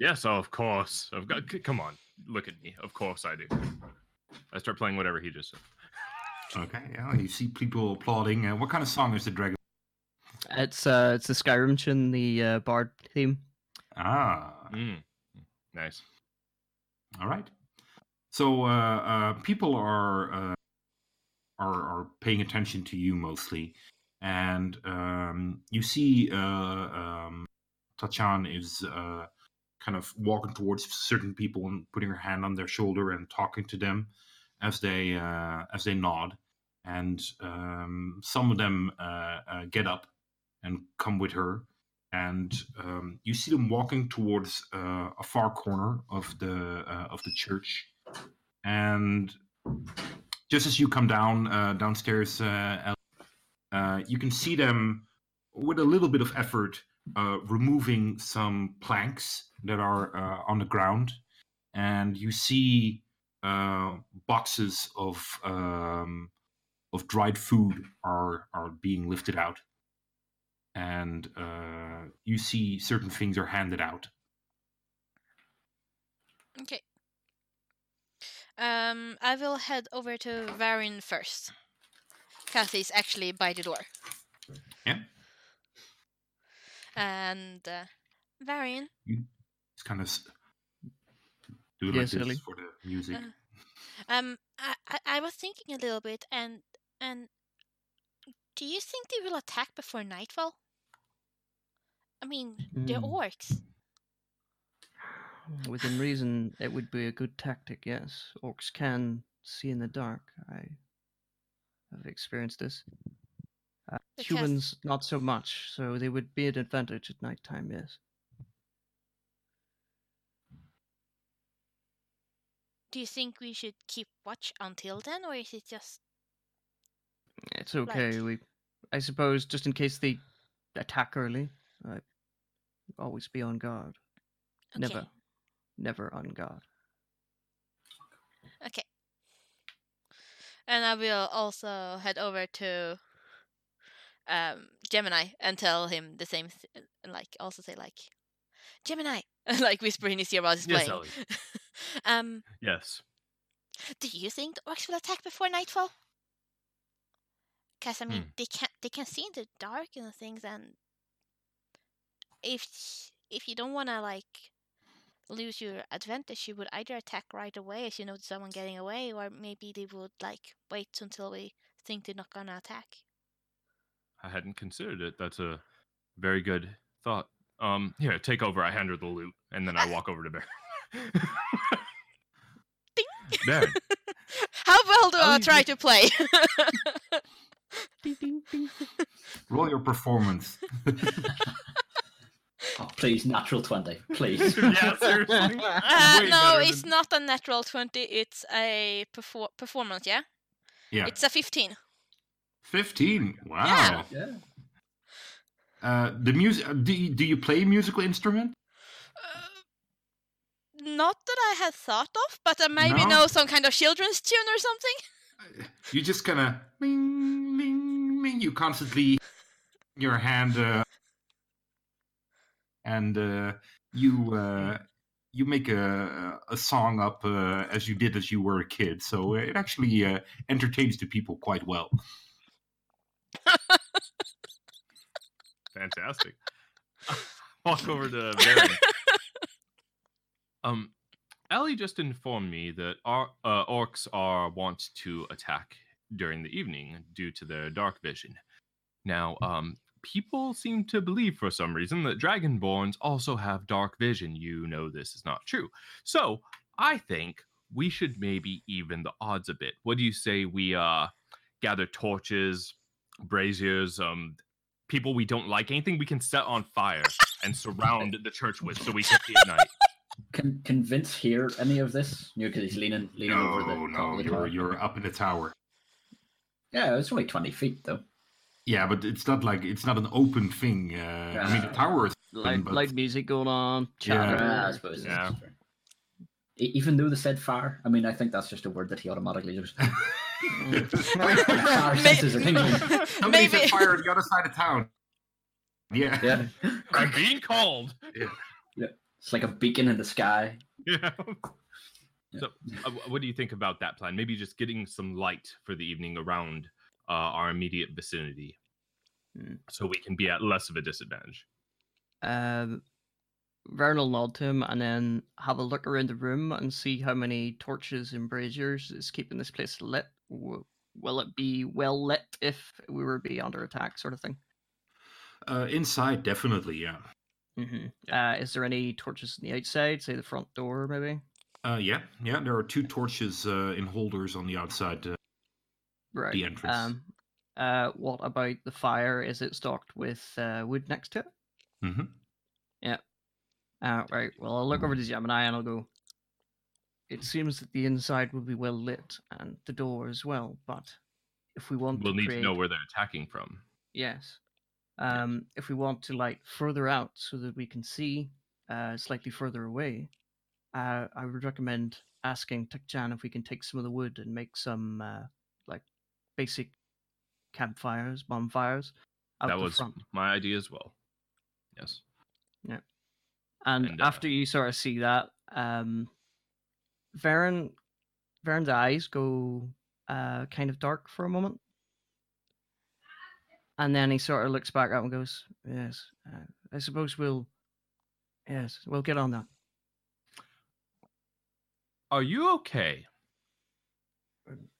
yes. Oh, of course. I've got. Come on. Look at me. Of course I do. I start playing whatever he just said. Okay. Yeah. You see people applauding. Uh, what kind of song is the dragon? It's uh, it's the Skyrim Chin, the uh, Bard theme. Ah. Mm. Nice. All right. So uh, uh, people are, uh, are are paying attention to you mostly, and um, you see uh, um, Tachan is uh, kind of walking towards certain people and putting her hand on their shoulder and talking to them as they uh, as they nod, and um, some of them uh, get up and come with her, and um, you see them walking towards a far corner of the of the church, and just as you come down uh, downstairs, uh, uh, you can see them with a little bit of effort uh, removing some planks that are uh, on the ground, and you see uh, boxes of um, of dried food are are being lifted out and you see certain things are handed out. Okay. Um, I will head over to Varen first. Because he's actually by the door. Yeah. And uh, Varen, It's kind of do it Yeah, like silly. this for the music. Uh, um, I, I, I was thinking a little bit, and and do you think they will attack before nightfall? I mean, they're Hmm. orcs. Within reason, it would be a good tactic. Yes, orcs can see in the dark. I have experienced this. Uh, humans, not so much. So they would be an advantage at nighttime. Yes. Do you think we should keep watch until then, or is it just It's okay. We, I suppose, just in case they attack early, I always be on guard. okay? Never, never on God. Okay. And I will also head over to um, Gemini and tell him the same, th- like also say like, Gemini, like whisper in his ear while he's Yes, playing. Ellie. um, Yes. do you think the orcs will attack before nightfall? Because I mean, Hmm. they can't—they can see in the dark and things, and if if you don't want to like lose your advantage, you would either attack right away as you know someone getting away, or maybe they would like wait until we think they're not gonna attack. I hadn't considered it. That's a very good thought. Um, here, take over. I hand her the loot, and then I walk over to Varen. Varen, How well do I you- try to play? Roll your performance. Oh, please, natural 20. Please. yeah, seriously. uh, no, better it's than- not a natural twenty. It's a perfor- performance. Yeah, yeah, it's a fifteen. fifteen. Wow. yeah. Uh, the music. Do you, do you play musical instrument? Uh, not that I had thought of, but I maybe No? know some kind of children's tune or something. You just kind of. You constantly your hand, uh, and uh, you uh, you make a a song up uh, as you did as you were a kid. So it actually uh, entertains the people quite well. Fantastic. Walk over to Varen. Um, Ellie just informed me that our uh, orcs are wont to attack during the evening due to their dark vision. Now, um, people seem to believe for some reason that dragonborns also have dark vision. You know this is not true. So I think we should maybe even the odds a bit. What do you say we uh gather torches, braziers, um people we don't like, anything we can set on fire and surround the church with so we can see at night. Can can Vince hear any of this? You know, because he's leaning leaning over the No, top no, you're tower. you're up in the tower. Yeah, it's only twenty feet though. Yeah, but it's not like it's not an open thing. Uh, I mean, the Yeah. tower is Light, but- light music going on. Yeah. Chatter. Yeah, I suppose. Yeah. that's fair. Even though they said fire, I mean, I think that's just a word that he automatically just. Fire senses are tingling. Somebody Maybe. set fire on the other side of town. Yeah. Yeah, I'm being called. Yeah, it's like a beacon in the sky. Yeah. Yeah. So, uh, what do you think about that plan? Maybe just getting some light for the evening around uh, our immediate vicinity, Hmm. so we can be at less of a disadvantage. Um, Vern will nod to him and then have a look around the room and see how many torches and braziers is keeping this place lit. W- Will it be well lit if we were to be under attack, sort of thing? Uh, inside, definitely, yeah. hmm Uh, is there any torches on the outside, say the front door, maybe? Uh, yeah, yeah. There are two torches uh, in holders on the outside. Uh, Right. The entrance. Um, uh, what about the fire? Is it stocked with uh, wood next to it? hmm Yeah. Uh, right. Well, I'll look over to Gemini and I'll go. It seems that the inside will be well lit and the door as well. But if we want to. We'll to need create, to know where they're attacking from. yes, um, if we want to light further out so that we can see uh, slightly further away, uh, I would recommend asking Tukjan if we can take some of the wood and make some uh, like basic campfires, bonfires that was front. my idea as well. Yes. And, And, uh, after you sort of see that, um, Varen, Varen's eyes go uh, kind of dark for a moment, and then he sort of looks back up and goes, "Yes, uh, I suppose we'll, yes, we'll get on that." Are you okay?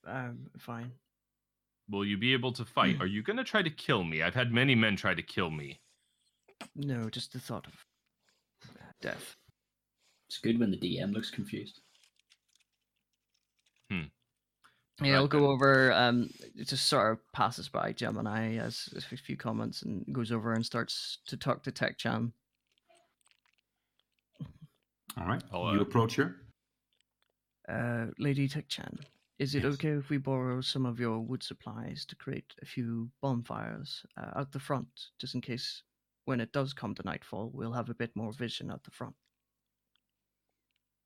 Um, fine. Will you be able to fight? Hmm. Are you going to try to kill me? I've had many men try to kill me. No, just the thought of death. It's good when the DM looks confused. Yeah, Right I'll go then. over. Um, it just sort of passes by Gemini as as a few comments and goes over and starts to talk to Tech Chan. All right. I'll, you uh, approach her. Uh, Lady Tech-chan, is it Yes. okay if we borrow some of your wood supplies to create a few bonfires uh, out the front, just in case when it does come to nightfall, we'll have a bit more vision out the front?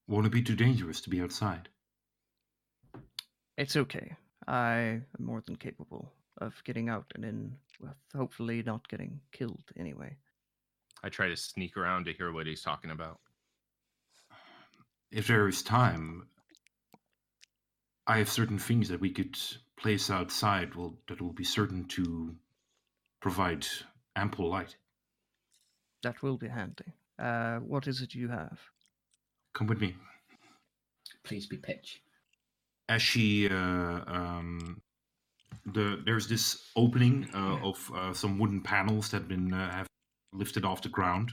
Won't it be too dangerous to be outside? It's okay. I am more than capable of getting out and in with hopefully not getting killed anyway. I try to sneak around to hear what he's talking about. If there is time, I have certain things that we could place outside. Well, that will be certain to provide ample light. That will be handy. Uh, what is it you have? Come with me. Please be pitch. as she uh, um, the there's this opening uh, of uh, some wooden panels that have been uh, have lifted off the ground,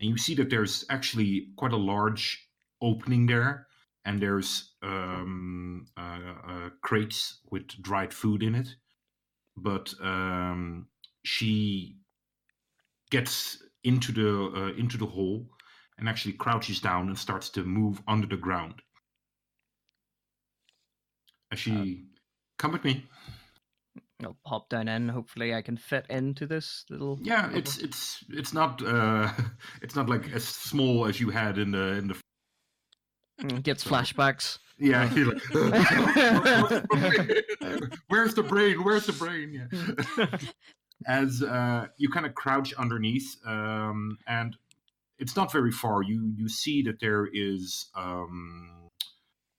and you see that there's actually quite a large opening there, and there's um, uh, uh, crates with dried food in it. But um, she gets into the uh, into the hole and actually crouches down and starts to move under the ground. As she, come with me. I'll pop down in. Hopefully, I can fit into this little. Yeah, it's it's it's not uh it's not like as small as you had in the in the gets so- flashbacks. yeah. you're like, Where's the brain? Where's the brain? Yeah. As uh, you kind of crouch underneath, um, and it's not very far. You you see that there is um,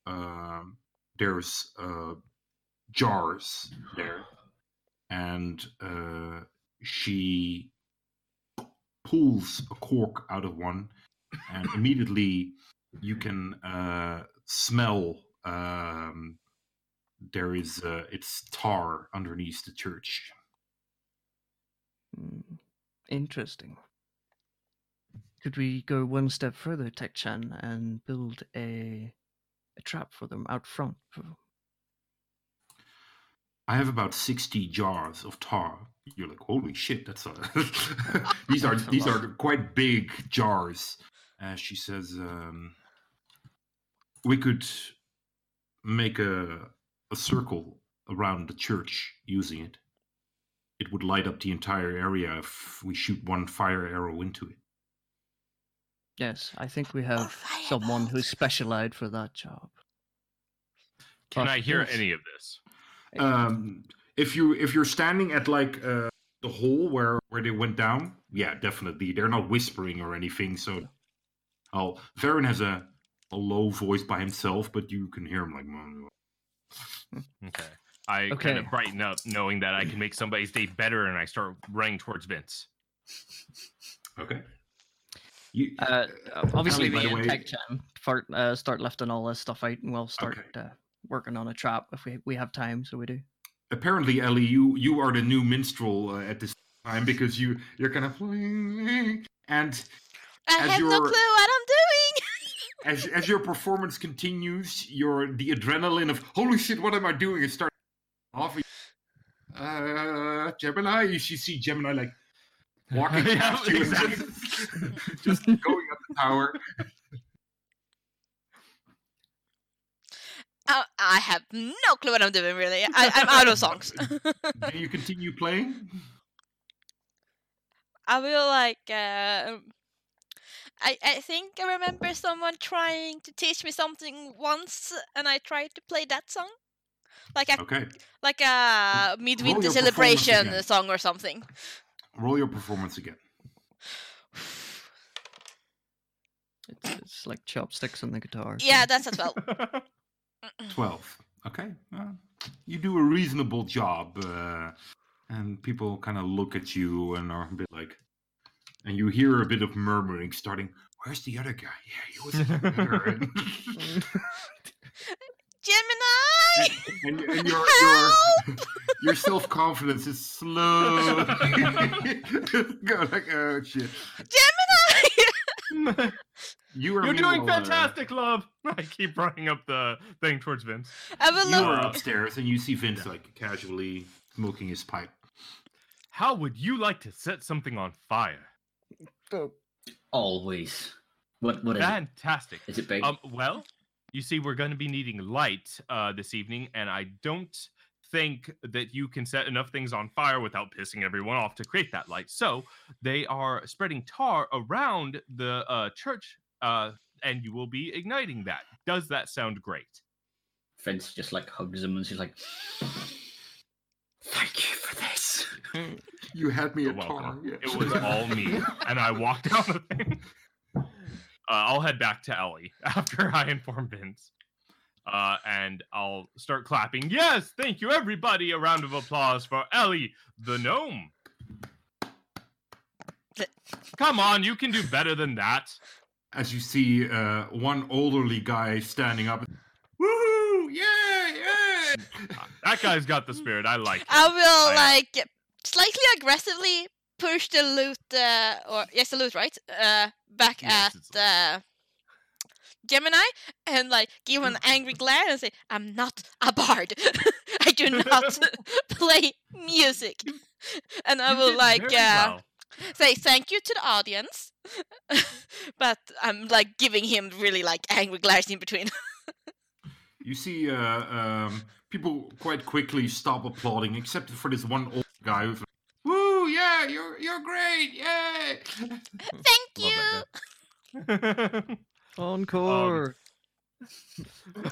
uh, there's uh, jars there, and uh, she pulls a cork out of one, and immediately you can uh, smell um, there is uh, it's tar underneath the church. Hmm, Interesting. Could we go one step further, Tech-chan, and build a a trap for them out front? I have about sixty jars of tar. You're like, holy shit, that's a. these are these are quite big jars. Uh, she says, um, we could make a a circle around the church using it. It would light up the entire area if we shoot one fire arrow into it. Yes, I think we have someone who's specialized for that job. Can But I hear yes. any of this? Um, if you if you're standing at like uh, the hole where where they went down, yeah, definitely. They're not whispering or anything. So, oh, Varen has a a low voice by himself, but you can hear him like. Okay. I kind of brighten up knowing that I can make somebody's day better and I start running towards Vince. Okay. You, Uh, obviously, Ellie, by me and way- Tech-chan start, uh, start lifting all this stuff out, and we'll start Okay. uh, working on a trap if we we have time. So we do. apparently, Ellie, you you are the new minstrel uh, at this time because you you're kind of and I As have no clue I'm doing. As as your performance continues, your the adrenaline of holy shit, what am I doing? It starts off. Uh, Gemini, you should see Gemini like walking Yeah, past you, and exactly. just, just going up the tower. I, I have no clue what I'm doing. Really, I, I'm out of songs. Do you continue playing? I will like. Uh, I I think I remember someone trying to teach me something once, and I tried to play that song, like a Okay, like a midwinter your celebration song or something. roll your performance again. It's, it's like chopsticks on the guitar. Yeah, that's as well. Twelve. Okay, uh, you do a reasonable job, uh, and people kind of look at you and are a bit like, and you hear a bit of murmuring starting. Where's the other guy? Yeah, he was over there." Gemini. and, and your your your self confidence is slow. Go like, oh shit. Gemini. You are You're doing meanwhile, fantastic, love. I keep running up the thing towards Vince. I will you look. are upstairs and you see Vince like casually smoking his pipe. How would you like to set something on fire? Always. What what is it? Fantastic. Is it big? Um, well, you see, we're going to be needing light uh, this evening, and I don't think that you can set enough things on fire without pissing everyone off to create that light. So they are spreading tar around the uh, church, uh, and you will be igniting that. Does that sound great? Vince just like hugs him and she's like, "Thank you for this." You had me You're at tar. welcome. yes. It was all me, and I walked down the thing. Uh, I'll head back to Ellie after I inform Vince. Uh, and I'll start clapping. Yes, thank you, everybody. A round of applause for Ellie, the gnome. Come on, you can do better than that. As you see uh, one elderly guy standing up. Woohoo! Yeah, yeah! That guy's got the spirit. I like. it. I will I- like slightly aggressively push the loot, uh, or yes, the loot, right? Uh, back Yes, at uh, Gemini, and like give him an angry glare and say, "I'm not a bard. I do not play music." And I will like uh, well. say thank you to the audience, but I'm like giving him really like angry glares in between. You see uh, um, people quite quickly stop applauding, except for this one old guy who's like, Woo, yeah, you're, you're great, yay! thank you. Love that guy. Encore.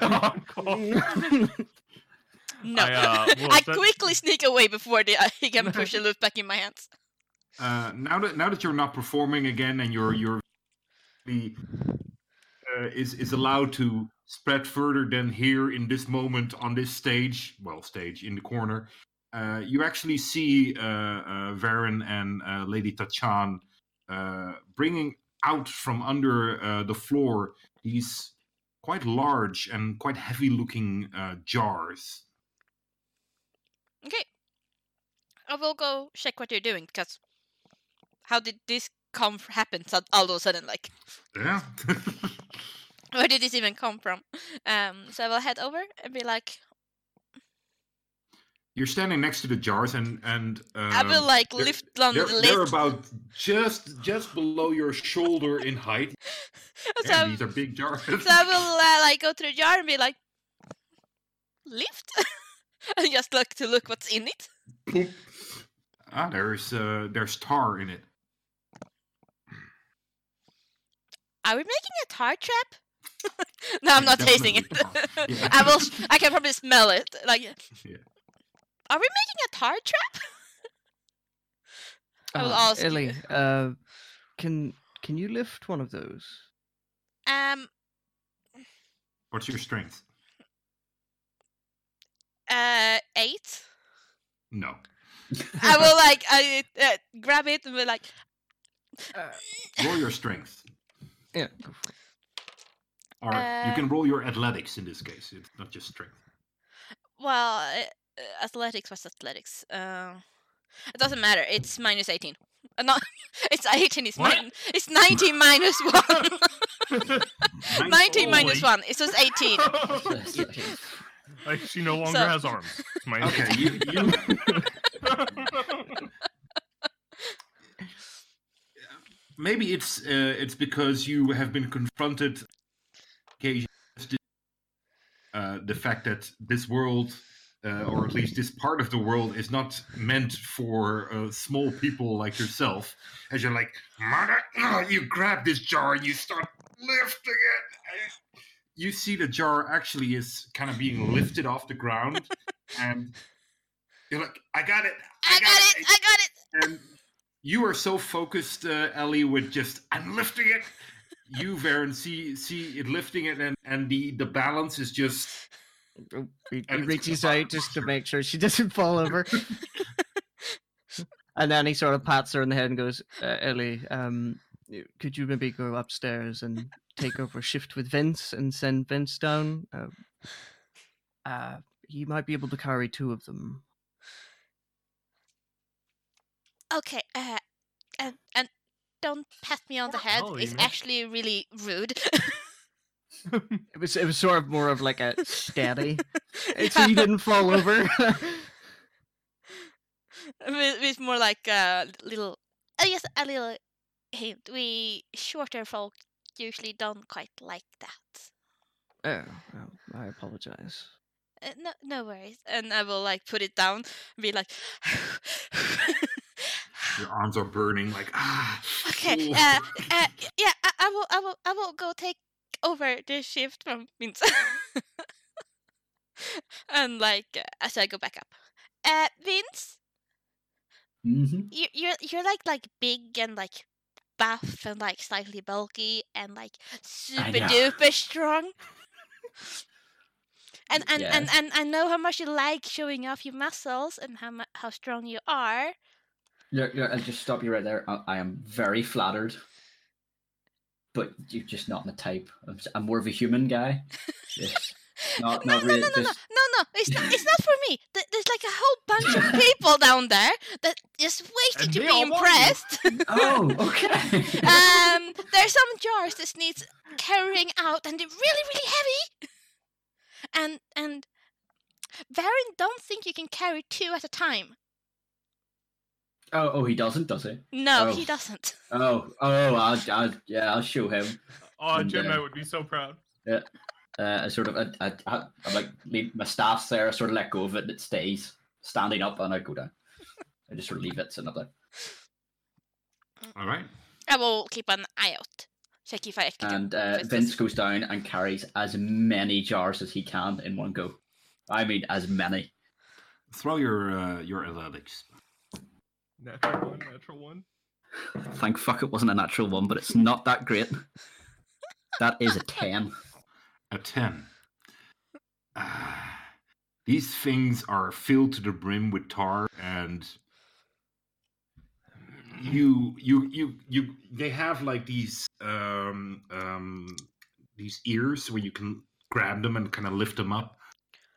Encore. No, I, uh, will I set- quickly sneak away before the, he can push the loot back in my hands. Uh, now that now that you're not performing again and you're you're the uh, is is allowed to spread further than here in this moment on this stage, well, stage in the corner. Uh, you actually see uh, uh, Varen and uh, Lady Tachan uh, bringing out from under uh, the floor these quite large and quite heavy-looking uh, jars. Okay. I will go check what you're doing because how did this come happen so- all of a sudden? Like, Yeah. where did this even come from? Um, so I will head over and be like, You're standing next to the jars, and and I will um, like lift on the They're, they're about just just below your shoulder in height. so, these are big jars. so I will uh, like go to the jar and be like, lift, and just look to look what's in it. Ah, there's uh, there's tar in it. Are we making a tar trap? no, I'm not tasting it. Yeah. I will. I can probably smell it. Like, Yeah. are we making a tar trap? I will Uh, ask you. Ellie, uh, can can you lift one of those? Um. What's your strength? Uh. Eight. No. I will like I uh, grab it and be like, Roll your strength. Yeah, go for it. Or you Uh, can roll your athletics in this case. It's not just strength. well, uh, uh, athletics was athletics. Uh, it doesn't matter. It's minus eighteen. Uh, no, it's eighteen. It's What? nine. It's nineteen minus one. nineteen one. It was eighteen. like she no longer So- has arms. It's my Okay, you, you maybe it's uh, it's because you have been confronted uh, the fact that this world uh, or at least this part of the world is not meant for uh, small people like yourself as you're like mother ugh," you grab this jar and you start lifting it you see the jar actually is kind of being lifted off the ground and you're like i got it I got it. I got it. and you are so focused, uh, Ellie, with just I'm lifting it. You, Varen, see see it lifting it, and and the the balance is just He, he reaches out just to make sure she doesn't fall over. and then he sort of pats her on the head and goes, uh, Ellie, um, could you maybe go upstairs and take over a shift with Vince and send Vince down? Uh, uh, he might be able to carry two of them. Okay. Uh, and and don't pat me on the head. It's man. actually really rude. It was it was sort of more of like a steady, Yeah. so you didn't fall over. with, with more like a little, I guess a little hint. We shorter folk usually don't quite like that. oh, well, I apologize. Uh, no, no worries. And I will like put it down, and be like, your arms are burning, like ah. okay, uh, uh, yeah, I, I will, I will, I will go take over the shift from Vince. and like uh, as I go back up, uh, Vince, hmm you, you're you're like like big and like buff and like slightly bulky and like super duper strong. And and, and Yes. and I know how much you like showing off your muscles and how mu- how strong you are. Look, look, I'll just stop you right there. I, I am very flattered, but you're just not my type. I'm, s- I'm more of a human guy. Yes. Not, no, not no, really. no, no, no, just, no, no! It's not. It's not for me. There's like a whole bunch of people down there that just waiting to be all want you. impressed. Oh, okay. um, there's some jars that needs carrying out, and they're really, really heavy. And and Varen don't think you can carry two at a time. Oh, oh, he doesn't, does he? No, Oh. he doesn't. Oh, oh, I'll, I'll, yeah, I'll show him. Oh, And, Jim, uh, I would be so proud. Yeah, uh, I sort of, I, I, I, I'm like, leave my staff's there. I sort of let go of it, and it stays standing up, and I go down. I just sort of leave it sitting up there. All right. I will keep an eye out. Check if I can. And uh, Vince goes down and carries as many jars as he can in one go. I mean, as many. Throw your uh, your athletics. Natural one, natural one. Thank fuck it wasn't a natural one, but it's not that great. That is a 10. A 10. Ah, these things are filled to the brim with tar and you you you you they have like these um um these ears where you can grab them and kind of lift them up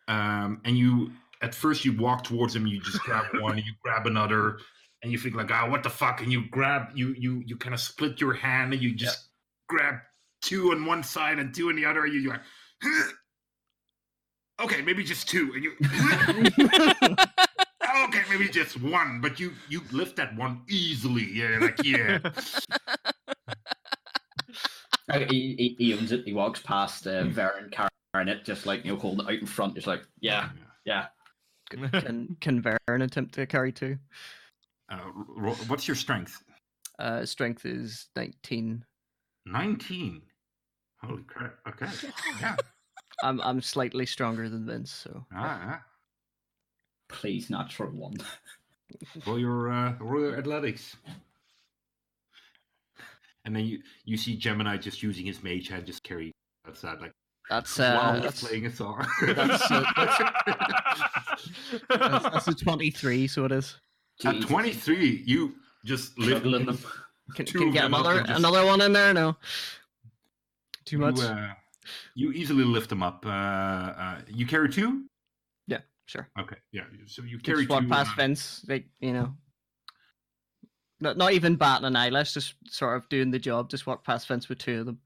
um and you at first you walk towards them you just grab one you grab another and you think like ah what the fuck and you grab you you you kind of split your hand and you just grab two on one side and two on the other and you, you're like okay maybe just two and you okay, maybe just one, but you you lift that one easily. Yeah, like yeah. He, he, he owns it. He walks past uh, Varen carrying it, just like you know, holding it out in front. Just like, yeah, yeah. Can can Varen attempt to carry two? Uh, ro- what's your strength? Uh, strength is nineteen. Nineteen. Holy crap! Okay. Yeah. I'm I'm slightly stronger than Vince, so Ah, Please, natural one. ah. Roll your uh, roll your athletics. And then you you see Gemini just using his mage hand, just carry outside like that's while uh he's that's, playing a song. that's, uh, that's, that's a twenty three, so it is. At Jesus. twenty three, you just lift Juggling them. Can, can of get up another just- another one in there? No. Too you, much. uh, you easily lift them up. Uh, uh, you carry two. yeah, sure. Okay, yeah. So you Carry carry just walk two. past uh, Vince, like you know. Not, not even batting an eyelash, just sort of doing the job. Just walk past Vince with two of them.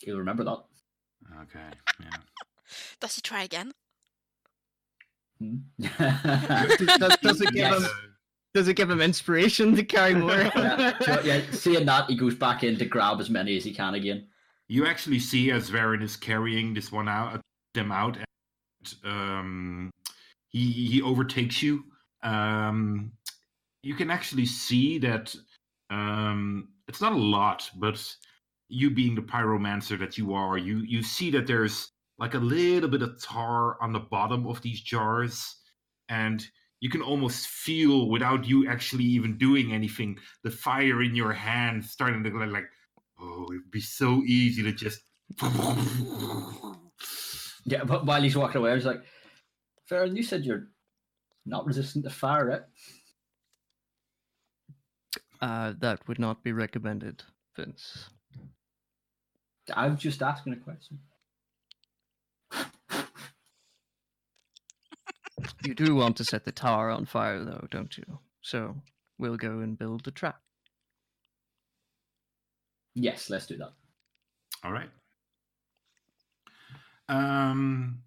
You'll remember that. Okay. Yeah. Does he try again? Hmm? Does, does, does it give Yes. him? Does it give him inspiration to carry more? yeah, so, yeah, seeing that, he goes back in to grab as many as he can again. You actually see as Varen is carrying this one out, them out, and um, he he overtakes you. Um, you can actually see that um, it's not a lot, but you being the pyromancer that you are, you you see that there's like a little bit of tar on the bottom of these jars, and you can almost feel without you actually even doing anything the fire in your hand starting to go like oh it'd be so easy to just Yeah, but while he's walking away, I was like, Varen, you said you're not resistant to fire, right? Uh, that would not be recommended, Vince. I'm just asking a question. You do want to set the tower on fire, though, don't you? So we'll go and build a trap. Yes, let's do that. all right um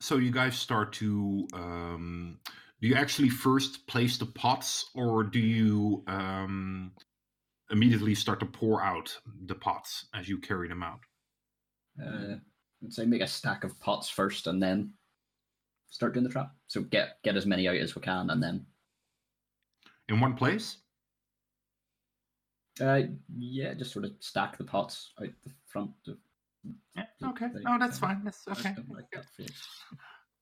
so you guys start to um do you actually first place the pots or do you um immediately start to pour out the pots as you carry them out Uh, I'd say make a stack of pots first, and then start doing the trap. So get get as many out as we can, and then in one place uh, yeah, just sort of stack the pots out the front. Of, yeah okay the- no that's uh, fine that's okay like that.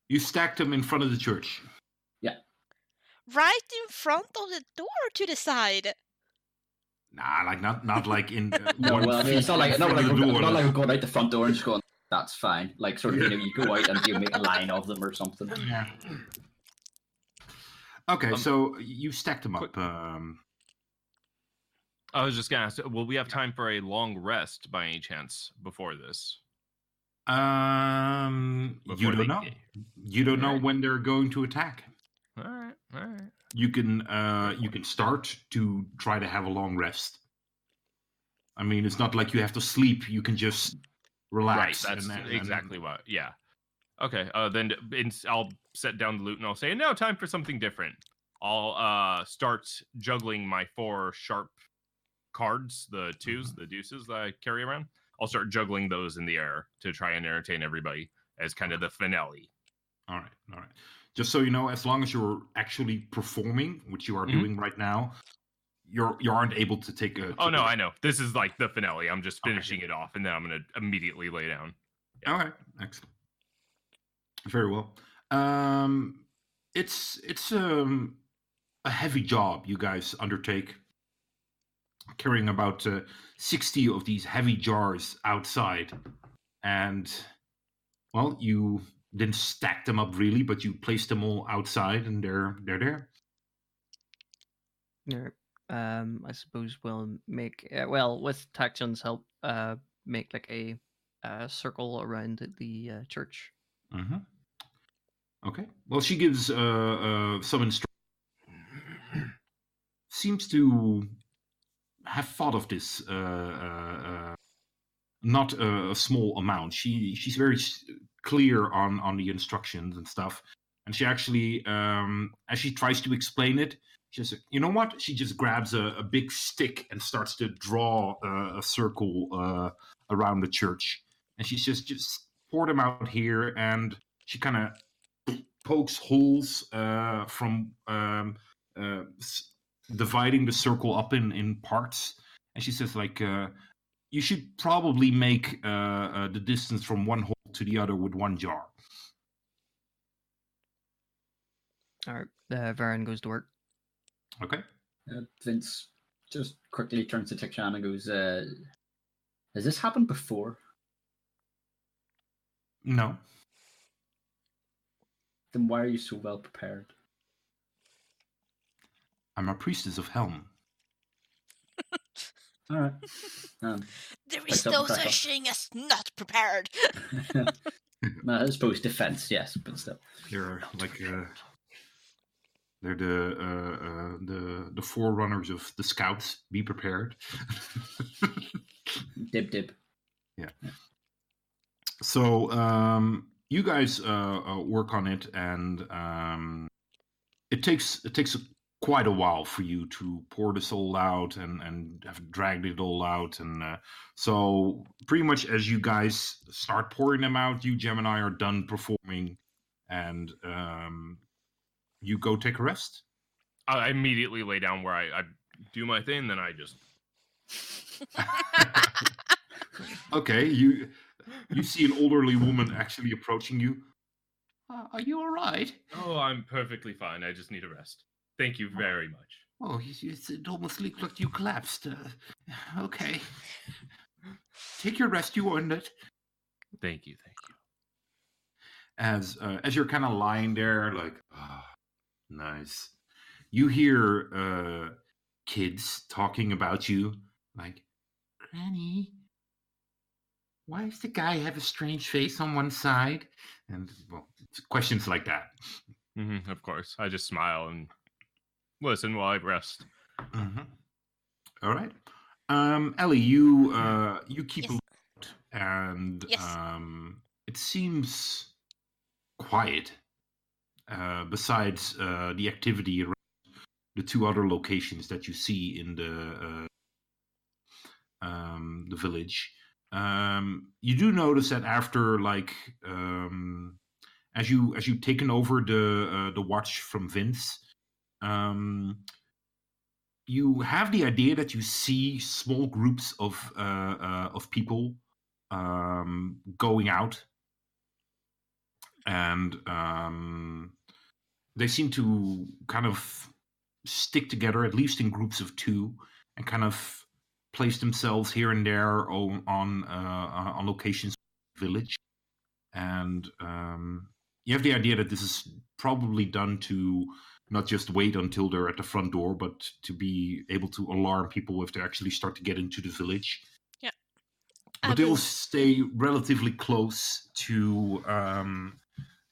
you stacked them in front of the church Yeah. Right in front of the door to the side? nah like not not like in uh, No, well, I mean, it's not like not like, we're- not like- like we're going out the front door and just going. That's fine. Like sort of, you know, you go out and you make a line of them or something. Yeah. Okay, Um, so you stacked them quick- up. Um, I was just gonna ask, will we have time for a long rest by any chance before this? um, you don't they- know. You don't know Alright. when they're going to attack. All right, all right. You can uh, you can start to try to have a long rest. I mean, it's not like you have to sleep. You can just Right, relax. that's and then- and- exactly what. Yeah. Okay. Uh, then in, I'll set down the loot and I'll say, now time for something different. I'll uh start juggling my four sharp cards, the 2s Mm-hmm. the deuces that I carry around. I'll start juggling those in the air to try and entertain everybody as kind of the finale. All right, all right. Just so you know, as long as you're actually performing, which you are Mhm. doing right now, you're you aren't able to take a. Oh no, take a- I know. This is like the finale. I'm just Okay. finishing it off, and then I'm gonna immediately lay down. All right, excellent. Very well. Um, it's it's um a heavy job you guys undertake, carrying about uh, sixty of these heavy jars outside, and well, you didn't stack them up really, but you placed them all outside, and they're they're there. Yeah. Um, I suppose we'll make uh, well with Tachan's help. Uh, make like a uh, circle around the uh, church. hmm Okay. Well, she gives uh, uh, some instructions. Seems to have thought of this uh, uh, uh, not a, a small amount. She she's very clear on on the instructions and stuff, and she actually, um, as she tries to explain it, she just you know what? She just grabs a, a big stick and starts to draw uh, a circle uh, around the church, and she's just just pour them out here, and she kind of pokes holes uh, from um, uh, dividing the circle up in in parts, and she says like. Uh, you should probably make uh, the distance from one hole to the other with one jar. All right. Uh, Varen goes to work. Okay. Uh, Vince just quickly turns to Tachan and goes, uh, "Has this happened before? No. Then why are you so well prepared?" I'm a priestess of Helm. All right. Um, There Like is no such thing as not prepared. no, I suppose defense, yes, but still. They're like uh, they're the uh, uh, the the forerunners of the scouts. Be prepared. Dib Yeah. so um, you guys uh, uh, work on it, and um, it takes it takes a, quite a while for you to pour this all out and and have dragged it all out, and uh, so pretty much as you guys start pouring them out, you Gemini are done performing, and um, you go take a rest. I immediately lay down where I, I do my thing, then I just okay, you you see an elderly woman actually approaching you. Uh, are you all right? oh, I'm perfectly fine. I just need a rest. Thank you very much. Oh, it's, it's, it almost looked like you collapsed. Uh, okay. Take your rest. You earned it. Thank you, thank you. As uh, as you're kind of lying there, like, ah, nice. You hear uh, kids talking about you, like, Granny, why does the guy have a strange face on one side? And well, questions like that. hmm of course. I just smile and listen while I rest. Mm-hmm. All right. Um, Ellie, you uh, you keep Yes. a look, and Yes. um, it seems quiet. Uh, besides uh, the activity around the two other locations that you see in the uh, um, the village, um, you do notice that after like um, as you as you've taken over the uh, the watch from Vince, um, you have the idea that you see small groups of uh, uh, of people um, going out, and um, they seem to kind of stick together, at least in groups of two, and kind of place themselves here and there on on, uh, on locations village, and um, you have the idea that this is probably done to not just wait until they're at the front door, but to be able to alarm people if they actually start to get into the village. Yeah, But they will will- stay relatively close to um,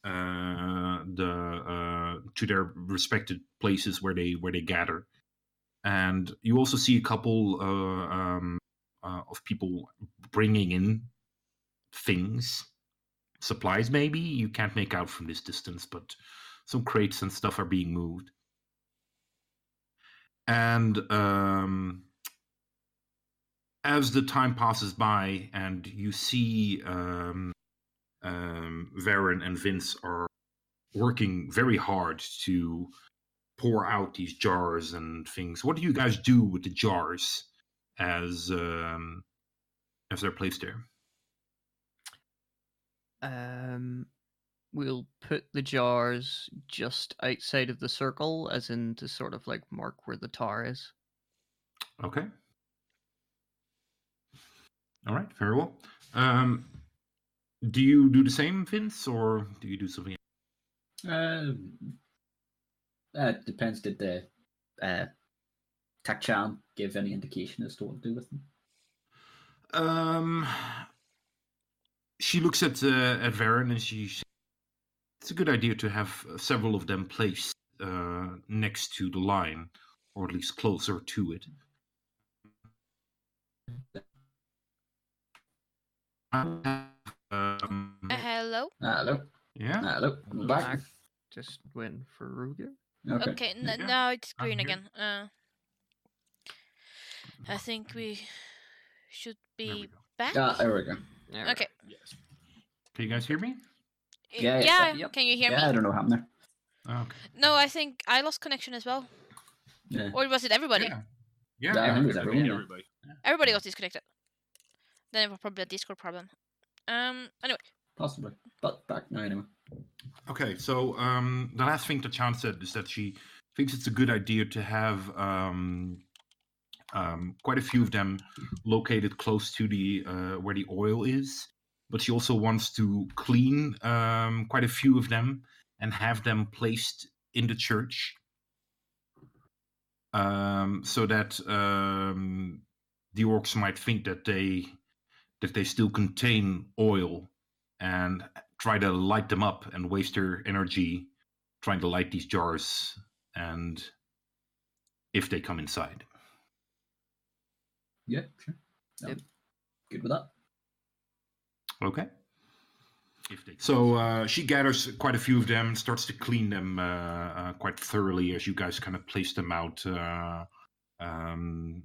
the uh, to their respected places where they where they gather, and you also see a couple uh, um, uh, of people bringing in things, supplies. Maybe you can't make out from this distance, but some crates and stuff are being moved. And um, as the time passes by and you see um, um, Varen and Vince are working very hard to pour out these jars and things, what do you guys do with the jars as um, as they're placed there? Um, we'll put the jars just outside of the circle, as in to sort of like mark where the tar is. Okay. All right, very well. Um, do you do the same, Vince, or do you do something? Um, uh, depends. Did the uh, Tachan give any indication as to what to do with them? Um, she looks at uh, at Varen and she. says, It's a good idea to have several of them placed uh, next to the line, or at least closer to it. Um, Uh, hello. Hello. yeah. Hello. I'm back. Back. Just went for Ruger. Okay. Okay, n- Yeah, now it's I'm green again. Uh, I think we should There we be back. Ah, there we go. Okay. Yes. Can you guys hear me? Yeah, yeah, yeah. Yep. Can you hear me? yeah, I don't know what happened there. Okay. No, I think I lost connection as well. Yeah. Or was it everybody? Yeah. Yeah. Yeah, I think it was everybody. everyone. yeah. Everybody. Everybody got disconnected. Then it was probably a Discord problem. Um. Anyway. Possibly. But back now anyway. Okay, so um, the last thing that Chan said is that she thinks it's a good idea to have um, um, quite a few of them located close to the uh, where the oil is, but she also wants to clean um, quite a few of them and have them placed in the church, um, so that um, the orcs might think that they that they still contain oil and try to light them up and waste their energy trying to light these jars and if they come inside Yeah, sure. No. Yep. Good with that. okay so uh, she gathers quite a few of them and starts to clean them uh, uh, quite thoroughly as you guys kind of place them out uh, um,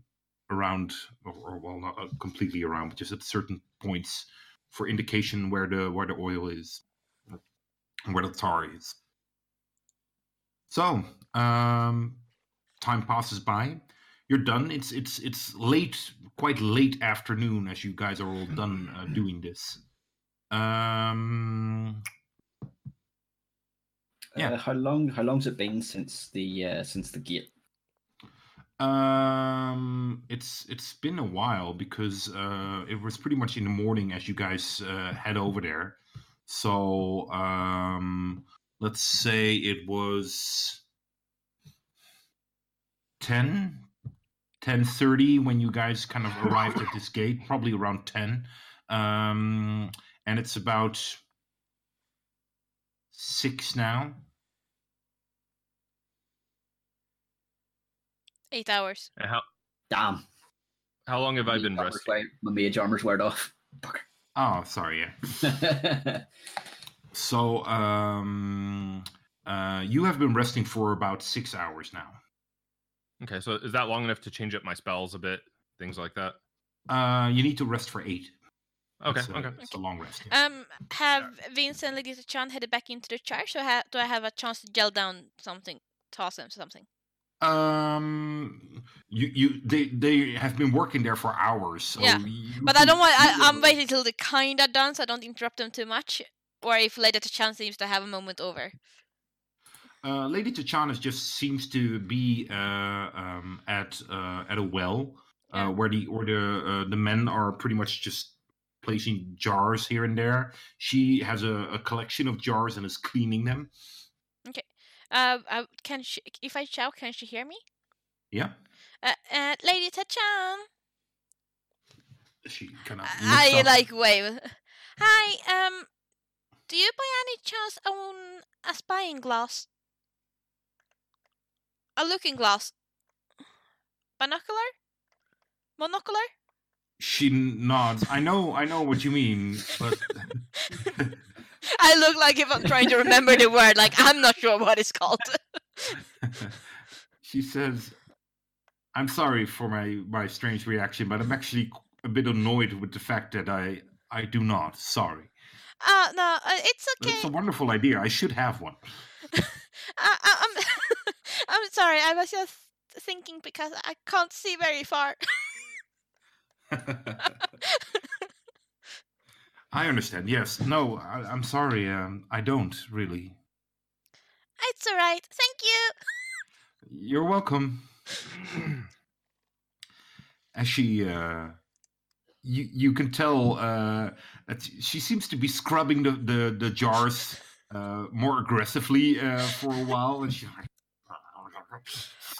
around or, or well not uh, completely around but just at certain points for indication where the where the oil is and where the tar is so um time passes by you're done it's it's it's late quite late afternoon as you guys are all done uh, doing this um Yeah. Uh, how long? How long's it been since the uh, since the gate? Um, it's it's been a while because uh, it was pretty much in the morning as you guys uh, head over there. So um, let's say it was 10, 10.30 when you guys kind of arrived at this gate, probably around 10. Um, and it's about 6 now. Eight hours. And how Damn. how long have I been armor's resting? wear- My mage armor's weared off. Oh, sorry, yeah. So, um, uh, you have been resting for about six hours now. Okay, so is that long enough to change up my spells a bit? Things like that. Uh, you need to rest for eight. Okay, It's a, okay. It's a long rest. Um, have Vince and Legita Chan headed back into the church, or ha- do I have a chance to gel down something, toss them something? Um, you, you, they, they have been working there for hours. So Yeah, But I don't want. I, i'm waiting till they're kinda done, so I don't interrupt them too much. Or if Legita Chan seems to have a moment over. Uh, Lady Tachana just seems to be uh, um, at uh, at a well uh, Yeah. where the or the uh, the men are pretty much just placing jars here and there. She has a, a collection of jars and is cleaning them. Uh, uh can she? If I shout, can she hear me? Yeah, Uh, uh Lady Tachan. she kind of. I like wave. Hi. Um, do you by any chance own a spying glass? A looking glass. Binocular. Monocular. She nods. I know, I know what you mean, but I look like if I'm trying to remember the word. Like I'm not sure what it's called. she says, "I'm sorry for my my strange reaction, but I'm actually a bit annoyed with the fact that I I do not. Sorry, Uh no, uh, it's okay. it's a wonderful idea. I should have one." I, I, I'm I'm sorry. I was just thinking because I can't see very far. I understand. Yes. No, I, I'm sorry. Um, I don't really. it's all right. Thank you. You're welcome. As she, uh, you you can tell uh, that she seems to be scrubbing the the, the jars uh, more aggressively uh, for a while, and she's like,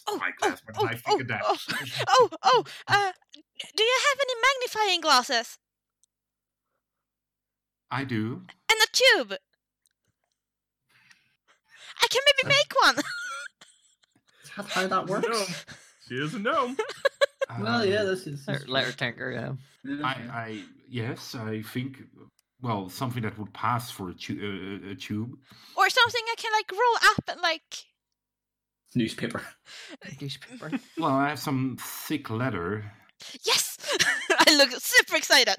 Oh, Spyglass, oh, I think oh, of oh, oh, oh, uh, do you have any magnifying glasses I do. and a tube? I can maybe Uh, make one. Is that how that works? No. She doesn't know. Well, yeah, this is. Letter, letter tanker, yeah. I, I yes, I think well something that would pass for a, tu- uh, a tube. or something I can like roll up and like. newspaper. Newspaper. Well, I have some thick leather. Yes! I look super excited.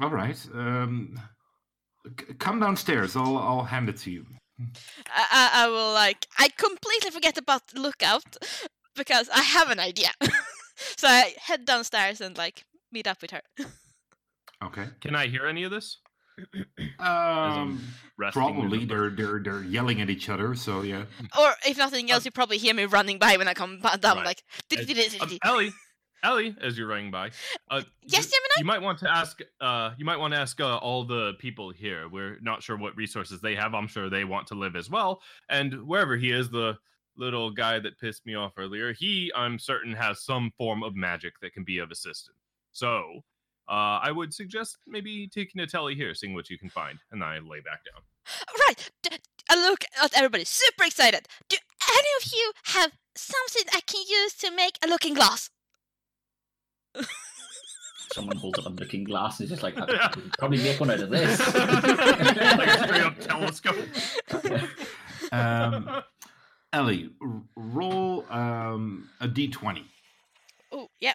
All right. Um, c- come downstairs. I'll I'll hand it to you. I, I, I will like. I completely forget about the lookout because I have an idea. so I head downstairs and like meet up with her. Okay. Can I hear any of this? Um, probably they're they're they're yelling at each other. So yeah. Or if nothing else, you probably hear me running by when I come ba- down. Right. Like, Um, Ellie, Ellie, as you're running by, uh, yes, th- Gemini. you might want to ask. Uh, you might want to ask uh, all the people here. We're not sure what resources they have. I'm sure they want to live as well. And wherever he is, the little guy that pissed me off earlier, he, I'm certain, has some form of magic that can be of assistance. So. Uh, I would suggest maybe taking a telly here, seeing what you can find, and I lay back down. Right. D- I look at everybody, super excited. Do any of you have something I can use to make a looking glass? Someone holds up a looking glass and is just like, I could probably make one out of this. like a straight up telescope. Um, Ellie, r- roll um, a d20. Oh, yeah.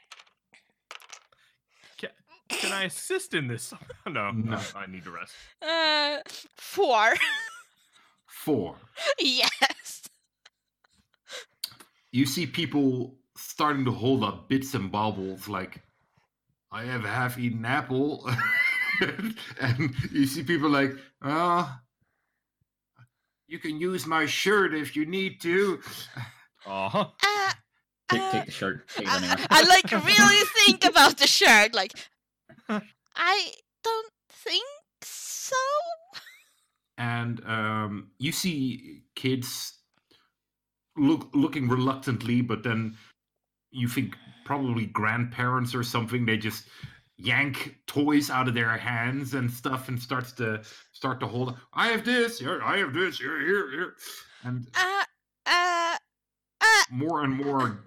Can I assist in this? No, No. I need to rest. Uh, four. Four. yes. You see people starting to hold up bits and baubles like, I have a half-eaten apple, and you see people like, oh, you can use my shirt if you need to. Uh-huh. Uh, take, uh, take the shirt. Take I. I like really think about the shirt. Like, I don't think so. and um, you see kids look looking reluctantly, but then you think probably grandparents or something. They just yank toys out of their hands and stuff, and starts to start to hold. I have this. Here, I have this. Here, here, here, and Uh, uh, more and more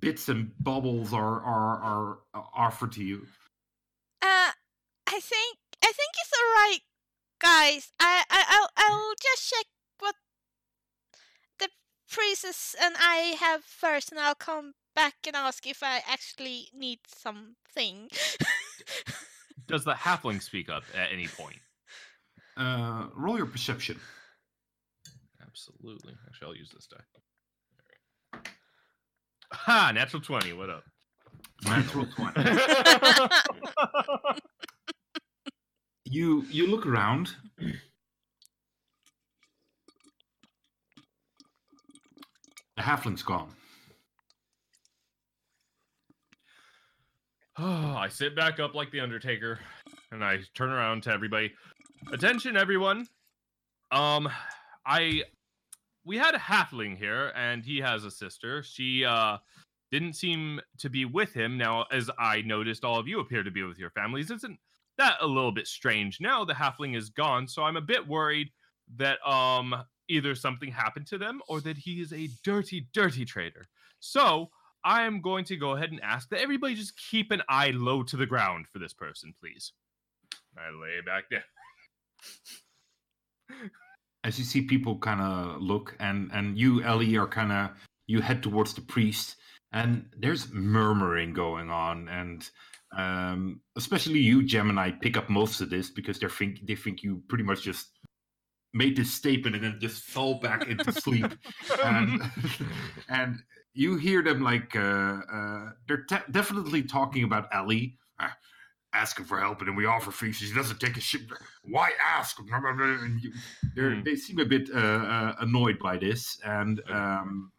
bits and bubbles are are are offered to you. uh. I think I think it's alright, guys. I I I'll, I'll just check what the priestess and I have first, and I'll come back and ask if I actually need something. Does the halfling speak up at any point? Uh, roll your perception. Absolutely. Actually, I'll use this die. Ha! Natural 20. What up? Natural twenty. you you look around the halfling's gone I sit back up like the Undertaker, and I turn around to everybody. Attention, everyone. Um, I we had a halfling here, and he has a sister. She uh didn't seem to be with him. Now, as I noticed, all of you appear to be with your families. Isn't that a little bit strange? Now the halfling is gone, so I'm a bit worried that um either something happened to them or that he is a dirty, dirty traitor. So I am going to go ahead and ask that everybody just keep an eye low to the ground for this person, please. I lay back down. as you see people kind of look and and you ellie are kind of you head towards the priest and there's murmuring going on and um especially you gemini pick up most of this because they think they think you pretty much just made this statement and then just fell back into sleep and and you hear them like uh, uh they're te- definitely talking about ellie uh, asking for help and then we offer things she doesn't take a shit. Why ask? And you, Hmm. they seem a bit uh, uh, annoyed by this and um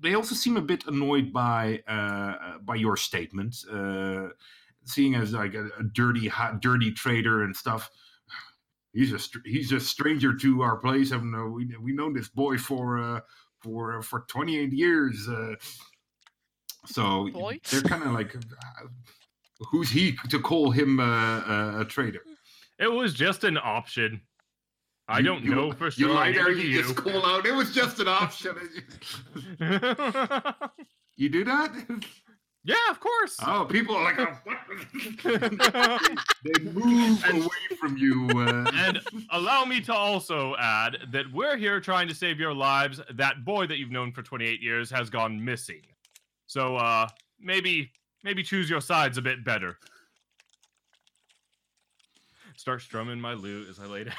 they also seem a bit annoyed by uh, by your statement uh seeing as like a, a dirty hot dirty trader and stuff. He's a str- he's a stranger to our place. I know. We we known this boy for uh, for uh, for 28 years. Uh, so Boy. they're kind of like, uh, who's he to call him uh, a, a traitor? It was just an option. I You- don't you- know for You sure. lie there. Maybe You just call out. It was just an option. you do that? yeah, of course. Oh, people are like, oh, what? they move And- away from you. Uh, and allow me to also add that we're here trying to save your lives. That boy that you've known for 28 years has gone missing. So uh maybe maybe choose your sides a bit better. Start strumming my lute as I lay down.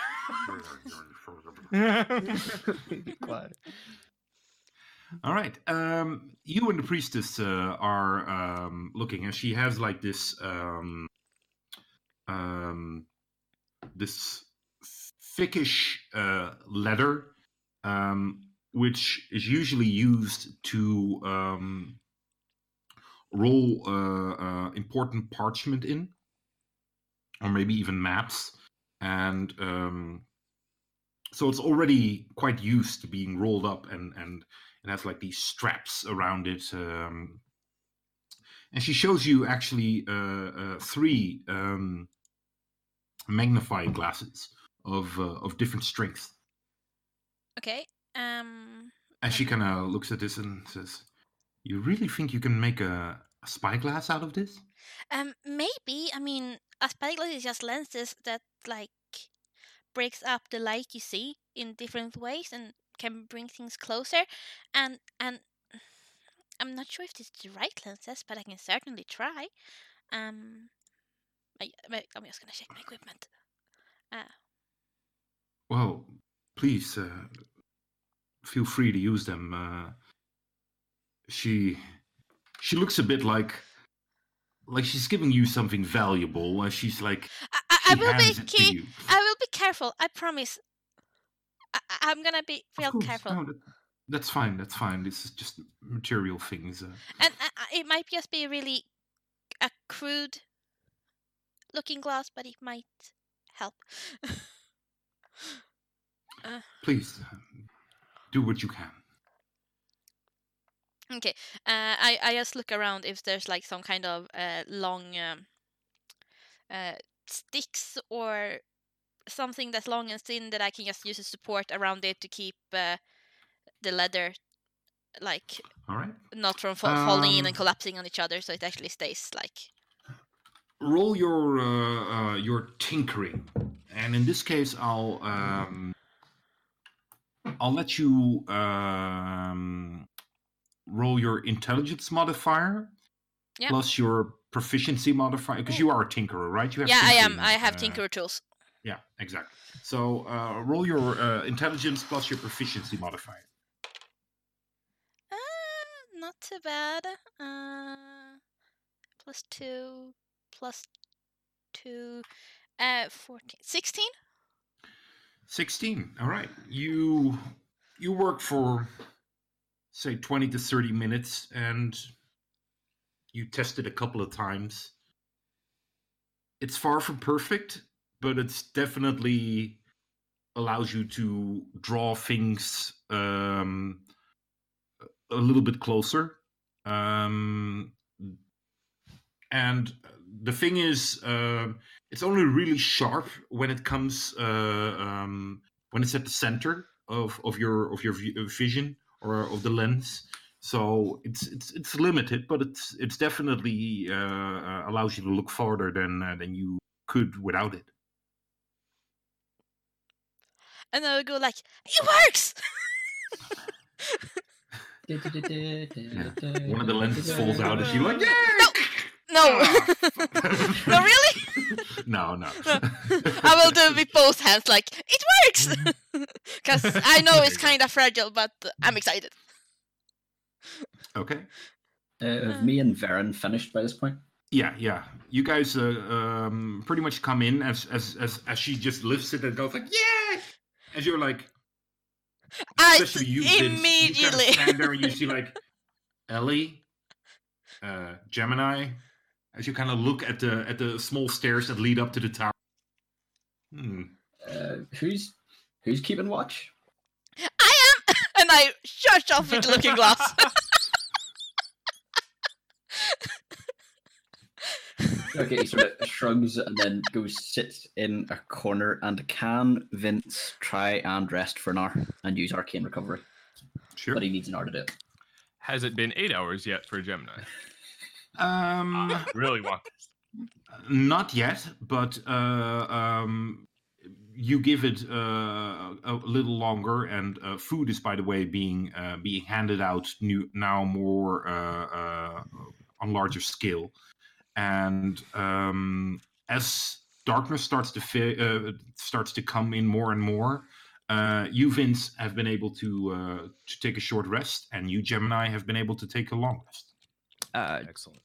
Be quiet. All right. Um, you and the priestess uh, are um, looking, and she has like this um, um, this thickish uh, leather, um, which is usually used to um, roll uh, uh, important parchment in, or maybe even maps, and um, so it's already quite used to being rolled up and and it has like these straps around it. Um, and she shows you actually uh, uh, three um, magnifying glasses of uh, of different strengths. Okay. Um. And she kind of looks at this and says, "You really think you can make a, a spyglass out of this?" Um. Maybe. I mean, a spyglass is just lenses that like breaks up the light you see in different ways and can bring things closer. And and I'm not sure if this is the right lenses, but I can certainly try. Um. I, I'm just gonna check my equipment. Well, please uh, feel free to use them. Uh, she she looks a bit like like she's giving you something valuable. And she's like, I, I, I will be. I will be careful. I promise. I, I'm gonna be real course, careful. no, that- that's fine. That's fine. This is just material things. Uh, And uh, uh, it might just be really a crude looking glass, but it might help. please uh, do what you can. okay. Uh, I I just look around if there's like some kind of uh, long um, uh, sticks or something that's long and thin that I can just use as support around it to keep uh, the leather like All right. not from fa- falling in Um, and collapsing on each other, so it actually stays like roll your uh, uh, your tinkering, and in this case, I'll um, I'll let you um, roll your intelligence modifier Yeah. plus your proficiency modifier because you are a tinkerer, right? You yeah. I am. I have uh, tinkerer tools. Yeah, exactly. So uh, roll your uh, intelligence plus your proficiency modifier. Uh, not too bad. Uh, plus two, plus two, uh, 14, 16? 16 all right you you work for say 20 to 30 minutes and you test it a couple of times it's far from perfect but it's definitely allows you to draw things um a little bit closer um and the thing is um it's only really sharp when it comes uh, um, when it's at the center of, of your of your uh, vision or of the lens. So it's it's it's limited, but it's it's definitely uh, uh, allows you to look farther than uh, than you could without it. And I would go like, it works! One of the lenses falls out, and you're like, yeah. no! No, really? no, no. I will do it with both hands, like, it works! Because I know it's kind of fragile, but I'm excited. okay. Uh, have me and Varen finished by this point? Yeah, yeah. You guys uh, um, pretty much come in as as as as she just lifts it and goes like, yeah. As you're like, I especially you, Vince, you kind of immediately. stand there and you see like Ellie, uh, Gemini, as you kind of look at the at the small stairs that lead up to the tower. Hmm. Uh, who's who's keeping watch? I am, and I shush off with the looking glass. Okay, he sort of shrugs and then goes sits in a corner. And can Vince try and rest for an hour and use arcane recovery? Sure. But he needs an hour to do it. Has it been eight hours yet for Gemini? Um, really want this. not yet, but uh, um, you give it uh, a little longer, and uh, food is, by the way, being uh, being handed out new, now more uh, uh, on larger scale, and um, as darkness starts to fi- uh, starts to come in more and more. Uh, you, Vince, have been able to uh, to take a short rest, and you, Gemini, have been able to take a long rest. Uh, Excellent.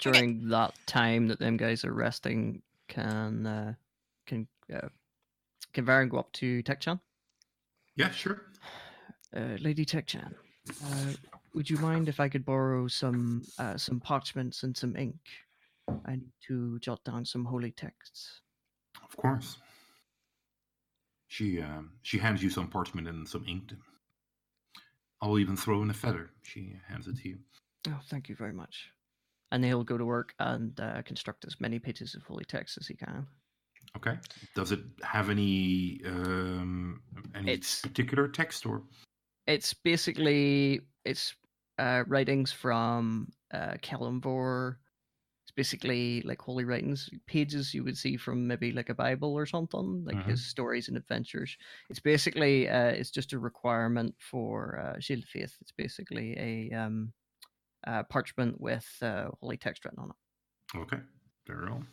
during that time that them guys are resting, can uh, can uh, can Varen go up to Tachan? Yeah, sure. Uh, Lady Tachan, uh, would you mind if I could borrow some uh, some parchments and some ink? I need to jot down some holy texts. Of course. She um, she hands you some parchment and some ink. I'll even throw in a feather. She hands it to you. Oh, thank you very much. And he'll go to work and uh, construct as many pages of holy text as he can. Okay. Does it have any um, any It's- particular text or? It's basically it's uh, writings from uh, Kelemvor. It's basically like holy writings, pages you would see from maybe like a Bible or something, like Mhm. his stories and adventures. It's basically uh, it's just a requirement for uh, Shield of Faith. It's basically a um, uh, parchment with uh, holy text written on it. Okay. Very well.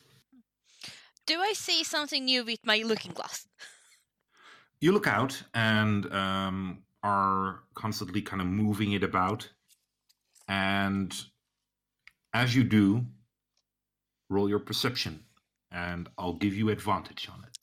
Do I see something new with my looking glass? You look out and um, are constantly kind of moving it about, and as you do, roll your perception, and I'll give you advantage on it.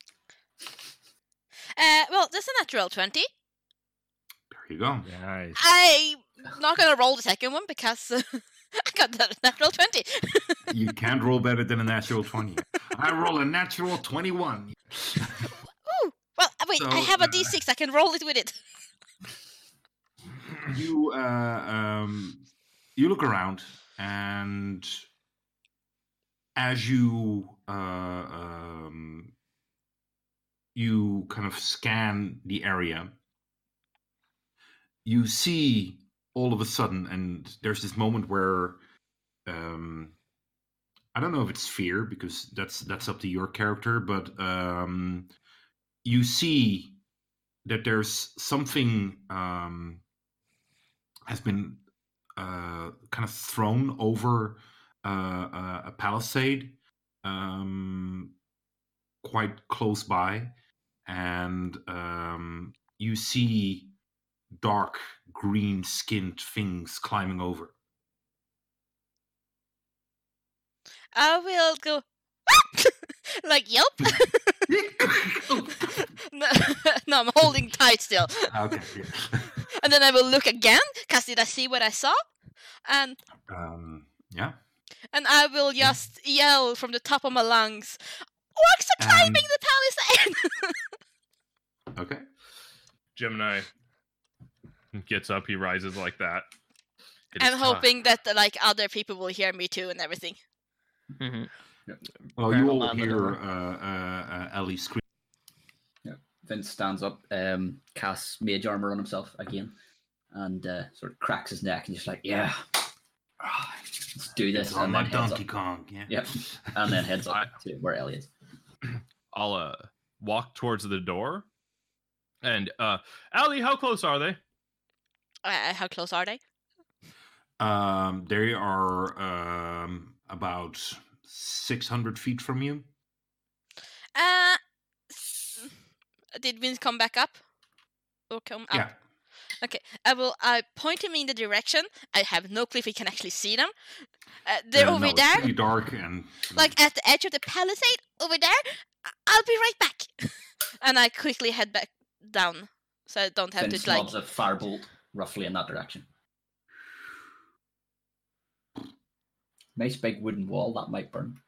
Uh, well, that's a natural 20. There you go. Nice. I'm not gonna roll the second one because uh, I got the natural 20. you can't roll better than a natural 20. I roll a natural 21. Ooh, well, uh, wait, I So, have a uh, d6. I can roll it with it. You uh, um, you look around, and as you uh, um, you kind of scan the area, you see all of a sudden, and there's this moment where um, I don't know if it's fear because that's that's up to your character, but um, you see that there's something um, has been uh, kind of thrown over uh, a, a palisade um, quite close by, and um, you see dark green skinned things climbing over. I will go. like, yelp. no, no, I'm holding tight still. okay. yeah. And then I will look again, because did I see what I saw? And Um, yeah. And I will just yell from the top of my lungs, Orcs are climbing And- the palisade! Okay. Gemini gets up. He rises like that. It is I'm time. hoping that like other people will hear me too and everything. Mm-hmm. Well, Fair you enough, all hear over. uh, uh, uh, Ellie scream. Vince stands up, um, casts mage armor on himself again, and uh, sort of cracks his neck and just like, yeah, let's do this. It's on And my then, heads Donkey up, Kong. Yeah. Yep. and then heads up to where Ellie is. I'll uh walk towards the door. And uh Allie, how close are they? Uh, how close are they? Um, they are um, about 600 feet from you. Uh, did Vince come back up? Or come up? Yeah. Okay, I will. I point him in the direction. I have no clue if he can actually see them. Uh, they're Uh, over no, it's there, pretty dark and like at the edge of the palisade. Over there. I- I'll be right back. and I quickly head back down, so I don't have Vince to like. lobs a firebolt roughly in that direction. Nice big wooden wall that might burn.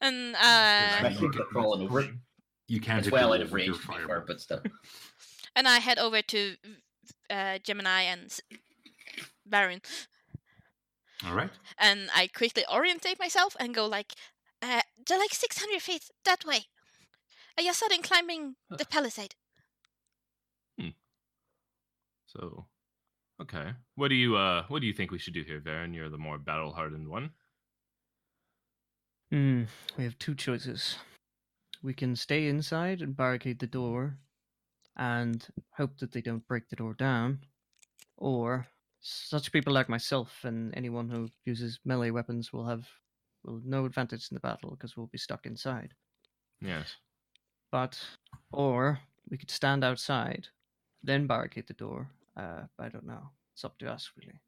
And I uh, think they're crawling over it. You can't It's well out of range, to be fair, but still. And I head over to uh, Gemini and S- Varen, All right. and I quickly orientate myself and go like, uh, "They're like 600 feet that way." I just started climbing the palisade. Hmm. So, okay. What do you uh what do you think we should do here, Varen? You're the more battle hardened one. Hmm. We have two choices. We can stay inside and barricade the door and hope that they don't break the door down. Or such people like myself and anyone who uses melee weapons will have will have no advantage in the battle because we'll be stuck inside. Yes. But or we could stand outside, then barricade the door. Uh, I don't know. It's up to us really.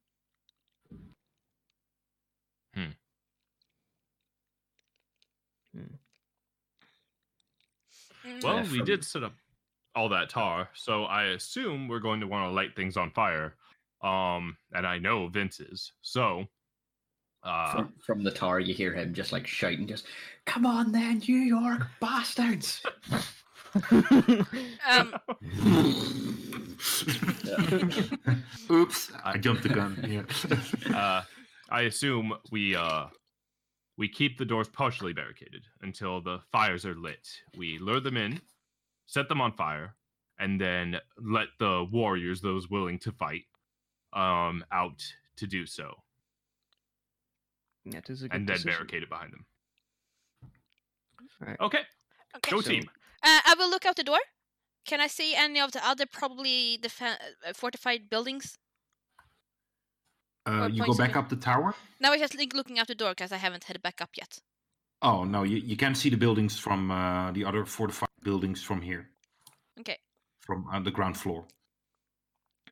Well, Yeah, we did set up all that tar, so I assume we're going to want to light things on fire. Um, and I know Vince is. So, uh, From, from the tar, you hear him just like shouting, just, come on then, New York bastards! Um, Oops, I jumped the gun. Yeah. uh, I assume we uh we keep the doors partially barricaded until the fires are lit. We lure them in, set them on fire, and then let the warriors, those willing to fight, um, out to do so, Yeah, it is a good and then decision. barricade it behind them. Right. Okay, okay. go So- team. Uh, I will look out the door. Can I see any of the other probably defen- uh, fortified buildings? Uh, you go back up the tower. Now I just like looking out the door because I haven't headed back up yet. Oh no, you, you can't see the buildings from uh, the other fortified buildings from here, Okay. from uh, the ground floor.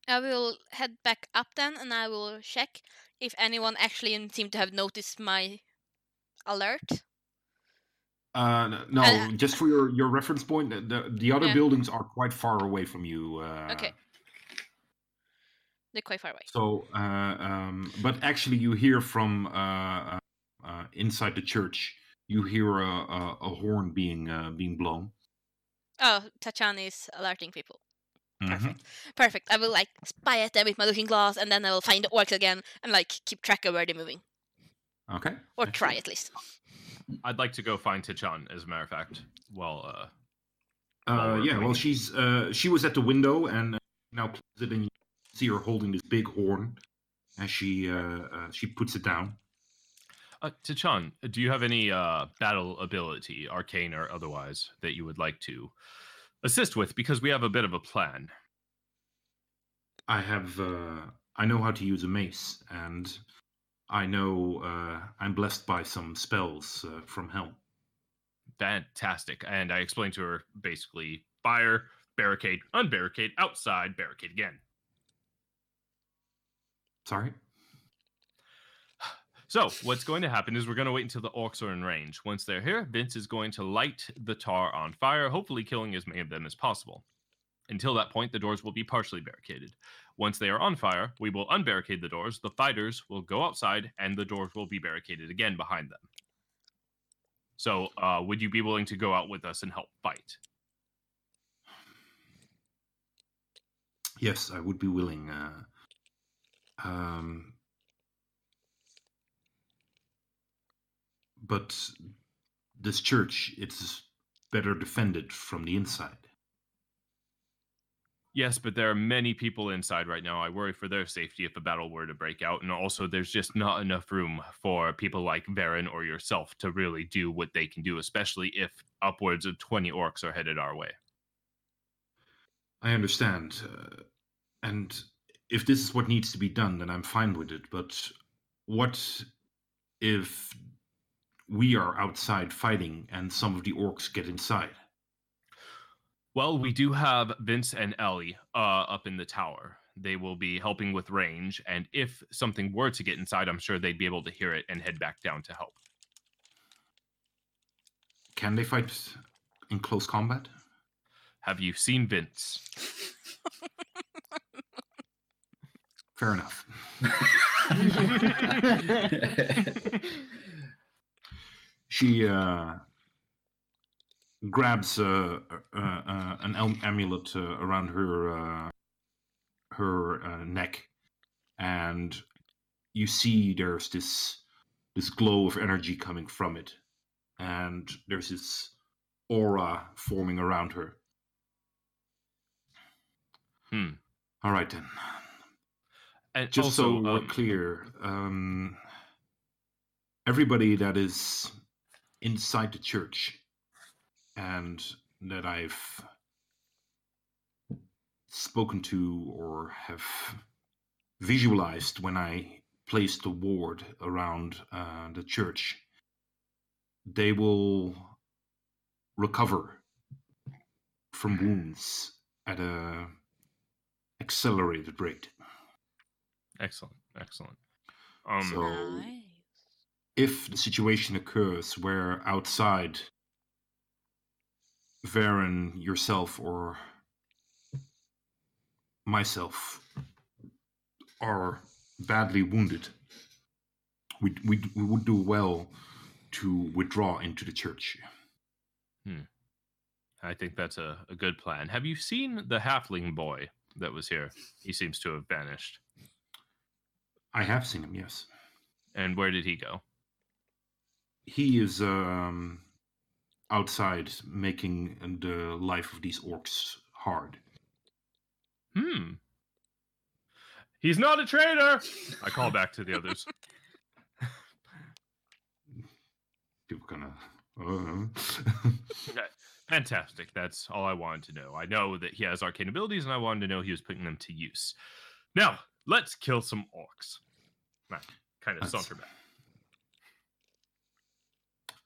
I will head back up then, and I will check if anyone actually seem to have noticed my alert. Uh, no, Uh, just for your, your reference point, the the, the other Yeah. buildings are quite far away from you. Uh, Okay. They're quite far away. So, uh, um, but actually, you hear from uh, uh, uh, inside the church. You hear a, a, a horn being uh, being blown. Oh, Tachan is alerting people. Mhm. Perfect. Perfect. I will like spy at them with my looking glass, and then I will find the orcs again and like keep track of where they're moving, Okay. or try excellent. at least. I'd like to go find Tachan, as a matter of fact. Well, uh, Uh, While yeah. Well, she's uh, she was at the window and uh, now closes it, and you see her holding this big horn as she uh, uh, she puts it down. Uh Tachan, do you have any uh battle ability, arcane or otherwise, that you would like to assist with? Because we have a bit of a plan. I have uh, I know how to use a mace, and I know uh, I'm blessed by some spells uh, from hell. Fantastic. And I explained to her basically fire, barricade, unbarricade, outside, barricade again. Sorry. So, what's going to happen is we're going to wait until the orcs are in range. Once they're here, Vince is going to light the tar on fire, hopefully killing as many of them as possible. Until that point, the doors will be partially barricaded. Once they are on fire, we will unbarricade the doors, the fighters will go outside, and the doors will be barricaded again behind them. So, uh, would you be willing to go out with us and help fight? Yes, I would be willing. Uh, um, but this church, it's better defended from the inside. Yes, but there are many people inside right now. I worry for their safety if a battle were to break out. And also, there's just not enough room for people like Varen or yourself to really do what they can do, especially if upwards of 20 orcs are headed our way. I understand. Uh, and if this is what needs to be done, then I'm fine with it. But what if we are outside fighting and some of the orcs get inside? Well, we do have Vince and Ellie uh, up in the tower. They will be helping with range. And if something were to get inside, I'm sure they'd be able to hear it and head back down to help. Can they fight in close combat? Have you seen Vince? Fair enough. She uh, grabs uh, uh, uh, an am- amulet uh, around her uh, her uh, neck, and you see there's this this glow of energy coming from it, and there's this aura forming around her. Hmm. All right then. And Just also, so we're um, clear, um, everybody that is inside the church and that I've spoken to or have visualized when I placed the ward around uh, the church, they will recover from wounds at a accelerated rate. excellent, excellent. Um, So- Nice. If the situation occurs where outside Varen, yourself, or myself are badly wounded, we, we, we would do well to withdraw into the church. Hmm. I think that's a, a good plan. Have you seen the halfling boy that was here? He seems to have vanished. I have seen him, yes. And where did he go? He is um, outside making the life of these orcs hard. Hmm. He's not a traitor. I call back to the others. People kind of. Fantastic. That's all I wanted to know. I know that he has arcane abilities, and I wanted to know he was putting them to use. Now, let's kill some orcs. I kind of saunter back.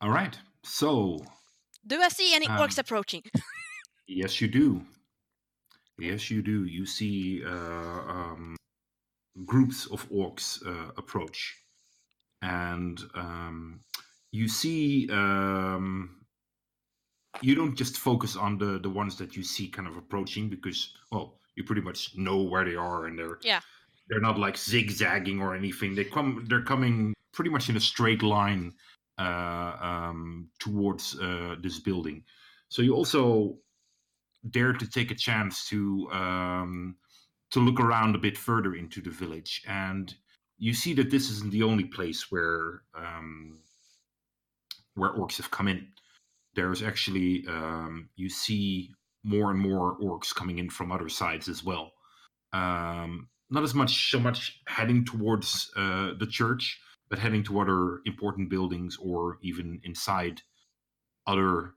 All right. So, Do I see any orcs Um, approaching? yes, you do. Yes, you do. You see uh, um, groups of orcs uh, approach, and um, you see. Um, you don't just focus on the the ones that you see kind of approaching because, well, you pretty much know where they are, and they're Yeah. they're not like zigzagging or anything. They come. They're coming pretty much in a straight line um, towards uh, this building. So you also dare to take a chance to um, to look around a bit further into the village, and you see that this isn't the only place where um, where orcs have come in. There's actually um, you see more and more orcs coming in from other sides as well. Um, not as much so much heading towards uh, the church, but heading to other important buildings or even inside other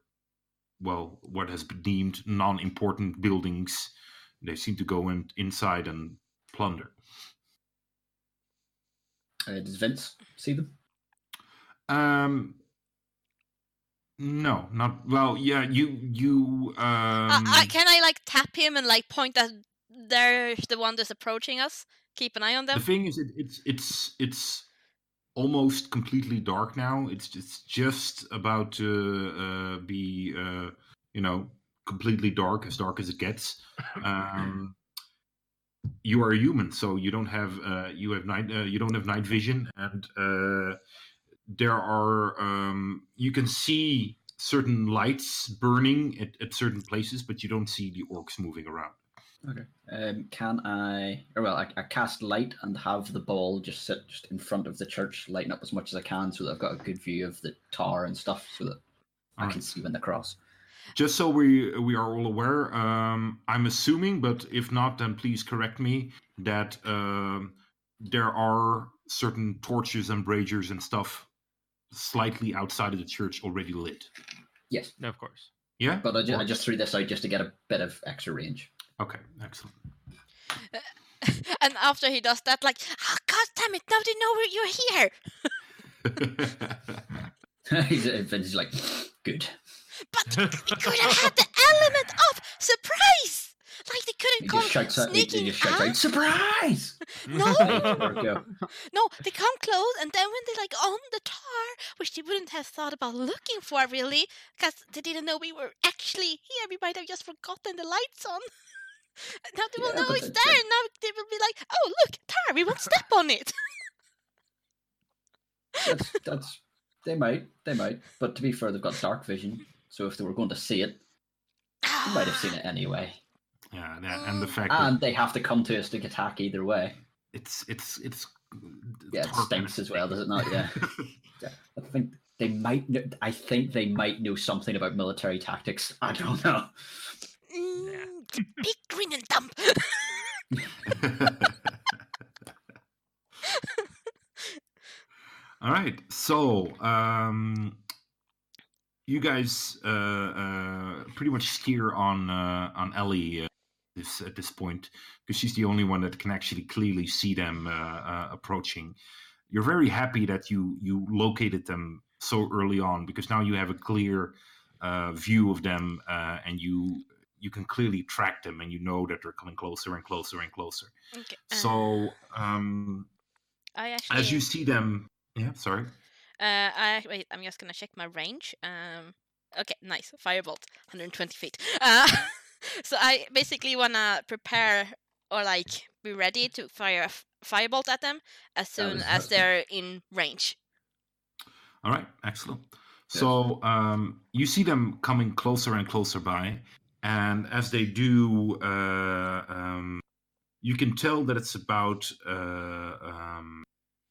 well what has been deemed non-important buildings they seem to go in, inside and plunder Uh, does Vince see them? um no not well yeah you you um Uh, I, can I like tap him and like point that there's the one that's approaching us? Keep an eye on them. the thing is it, it's it's it's almost completely dark now. It's it's just about to uh, be uh, you know completely dark as dark as it gets. Um you are a human so you don't have uh, you have night uh, you don't have night vision. And uh, there are um, you can see certain lights burning at, at certain places but you don't see the orcs moving around Okay. Um, can I? Or well, I, I cast light and have the ball just sit just in front of the church, lighting up as much as I can, so that I've got a good view of the tower and stuff, so that I Alright. can see when they cross. just so we we are all aware um, i'm assuming but if not then please correct me that um, there are certain torches and braziers and stuff slightly outside of the church already lit Yes, Of course. yeah but I, ju- I just threw this out just to get a bit of extra range. Okay excellent and after he does that, like, oh, god damn it, now they know where you're here. He's uh, Vince is like, good. But we could have had the element of surprise. Like they couldn't come just shouts out. He, he sneaking just shouts out. out, surprise! No, There we go. no, they come close, and then when they're like on the tar, which they wouldn't have thought about looking for really, because they didn't know we were actually here. We might have just forgotten the lights on. Now they will Yeah, know it's the- there, and now they will be like, "Oh, look, tar! We won't step on it." That's that's they might they might, but to be fair, they've got dark vision. So if they were going to see it, they might have seen it anyway. Yeah, that, and the fact that And they have to come to us to attack either way. it's it's it's Yeah, it stinks as well, does it not? Yeah. Yeah. I think they might. kn- I think they might know something about military tactics. I don't know. Mm, big green and dump. All right. So, um, you guys uh, uh, pretty much steer on uh, on Ellie this at this point because she's the only one that can actually clearly see them uh, uh, approaching. You're very happy that you you located them so early on because now you have a clear uh, view of them uh, and you you can clearly track them and you know that they're coming closer and closer and closer. Okay. uh, So, um, I actually. as you see them, yeah, sorry. Uh, I wait. I'm just gonna check my range. Um. Okay. Nice. Firebolt, 120 feet. Uh, so I basically wanna prepare or like be ready to fire a f- firebolt at them as soon was- as they're in range. All right, excellent. So um, you see them coming closer and closer by, and as they do, uh, um, you can tell that it's about uh, um,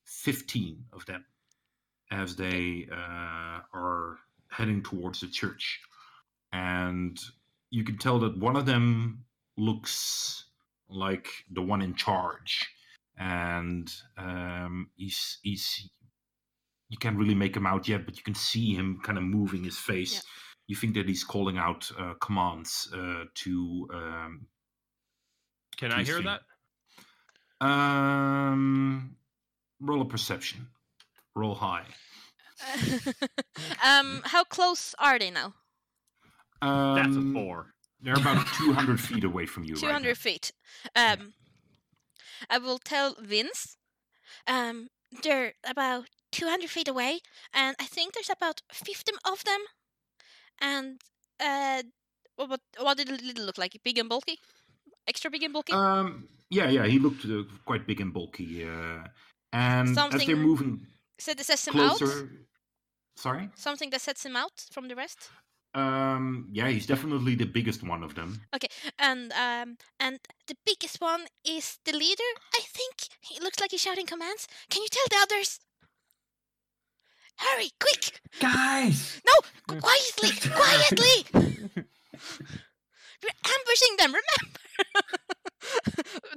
15 of them as they uh, are heading towards the church. And you can tell that one of them looks like the one in charge. And um, he's, he's you can't really make him out yet, but you can see him kind of moving his face. Yeah. You think that he's calling out uh, commands uh, to. Um, Can I hear see. that? um, roll a perception. Roll high. um. How close are they now? Um, That's a four. They're about 200 feet away from you. 200 right feet. Um, I will tell Vince. Um, they're about 200 feet away, and I think there's about 50 of them. And uh, what what, did it look like? Big and bulky, extra big and bulky. Um, yeah, yeah, he looked uh, quite big and bulky. Uh, and as they're moving so that sets him out. Sorry? Something that sets him out from the rest. Um, yeah, he's definitely the biggest one of them. Okay, and um, and the biggest one is the leader. I think he looks like he's shouting commands. Can you tell the others? Hurry, quick! Guys, No, quietly, quietly. We're ambushing them. Remember?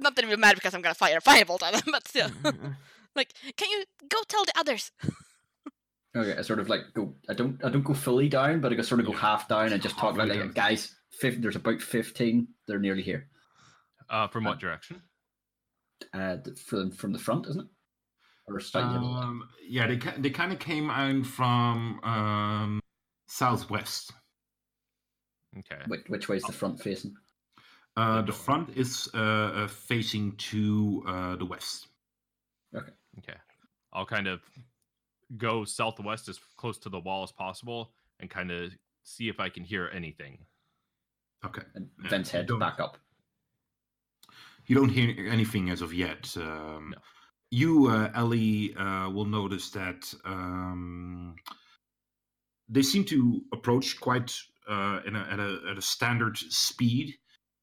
Not that it will matter because I'm gonna fire a firebolt at them, but still. like, can you go tell the others? okay, I sort of like go. I don't. I don't go fully down, but I go sort of go Yeah. half down and just talk about like, guys. Fif- there's about fifteen. They're nearly here. Uh, from what direction? Uh, from from the front, isn't it? Or slightly. to the left? Um, yeah, they they kind of came in from um, southwest. Okay. Which, which way is the front facing? Uh, The the front is uh, uh, facing to uh, the west. Okay. okay I'll kind of go southwest as close to the wall as possible and kind of see if I can hear anything. Okay. And Yeah, head don't- back up. You don't hear anything as of yet. Um, No. You, uh, Ellie, uh, will notice that um, they seem to approach quite uh, a, at, a, at a standard speed,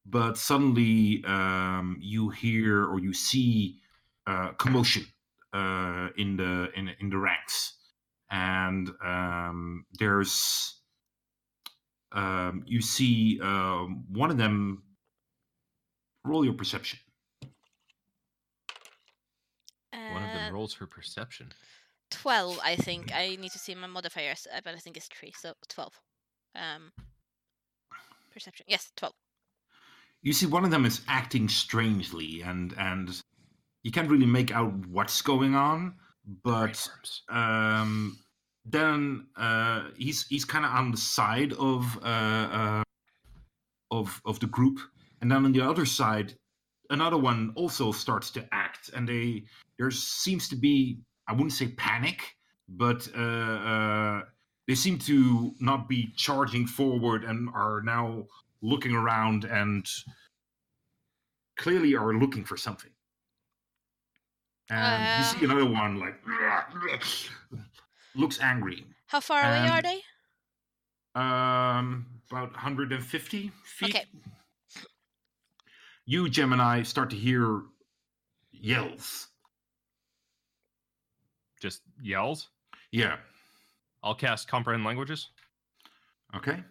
but suddenly um, you hear or you see uh, commotion uh, in the in, in the ranks, and um, there's um, you see um, one of them roll your perception. One of Uh, them rolls her perception. 12, I think. I need to see my modifiers, uh, but I think it's 3, so 12. Um, perception. Yes, 12. You see, one of them is acting strangely, and and you can't really make out what's going on. But um, then uh, he's he's kind of on the side of uh, uh, of of the group, and then on the other side, another one also starts to act, and they there seems to be I wouldn't say panic, but uh, uh, they seem to not be charging forward and are now looking around and clearly are looking for something. And you Uh. see another one like looks angry. How far away are they? Um, about 150 feet. Okay. You, Gemini, start to hear yells. Just yells. Yeah. I'll cast comprehend languages. Okay.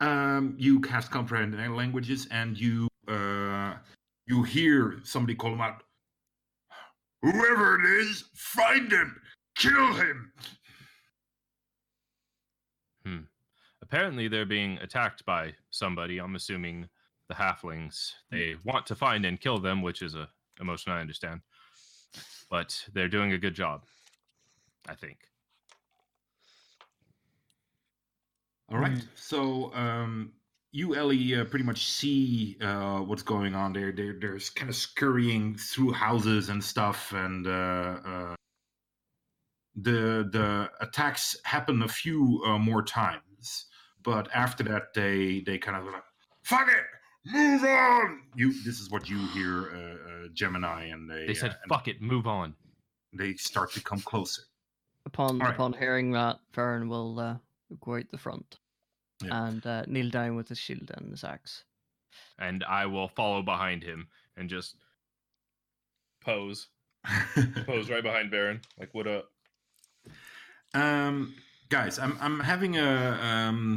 Um, you cast comprehend languages, and you uh, you hear somebody call him out. Whoever it is, find him, kill him. Apparently, they're being attacked by somebody. I'm assuming the halflings. They want to find and kill them, which is a emotion I understand. But they're doing a good job, I think. All right. So um, you, Ellie, uh, pretty much see uh, what's going on there. There, there's kind of scurrying through houses and stuff, and uh, uh, the the attacks happen a few uh, more times. But after that, they they kind of like, fuck it, move on. You. This is what you hear, uh, uh, Gemini, and they They said, uh, "Fuck it, move on." They start to come closer. Upon Alright. upon hearing that, Varen will uh, go out the front Yeah. and uh, kneel down with his shield and his axe. And I will follow behind him and just pose, pose right behind Varen. Like, what up? Um, guys, I'm I'm having a um,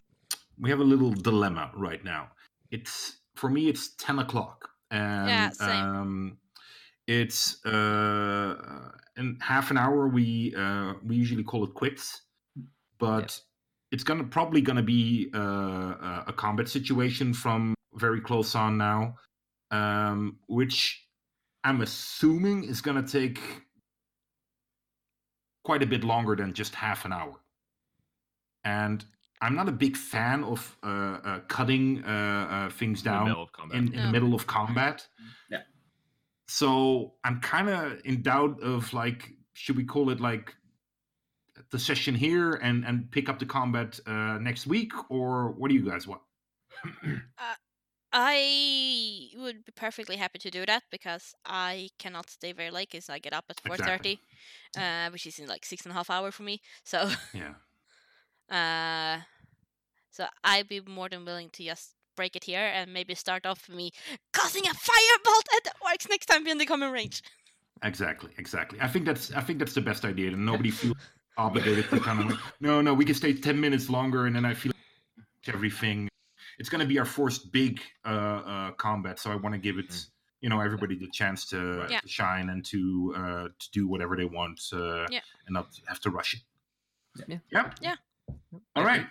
we have a little dilemma right now. It's for me, it's ten o'clock, and Yeah, same. um, it's uh, in half an hour. We uh, we usually call it quits, but it's gonna probably gonna be uh, a- a combat situation from very close on now, um, which I'm assuming is gonna take quite a bit longer than just half an hour. And I'm not a big fan of uh, uh, cutting uh, uh, things In the down middle of combat. in, in the No. middle of combat. Yeah. So I'm kind of in doubt of like, should we call it like the session here and and pick up the combat uh, next week, or what do you guys want? I would be perfectly happy to do that because I cannot stay very late because I get up at four thirty, uh, which is in like six and a half hour for me. So, Yeah. Uh, so I'd be more than willing to just break it here and maybe start off with me causing a firebolt at the orcs next time we in the common range. Exactly, exactly. I think that's I think that's the best idea, and nobody feels obligated to kind of no, no. We can stay ten minutes longer, and then I feel like everything. It's going to be our first big uh, uh, combat, so I want to give it, Mm. you know, everybody the chance to, Yeah. to shine and to uh, to do whatever they want, uh, Yeah. and not have to rush it. Yeah. Yeah. Yeah. All right.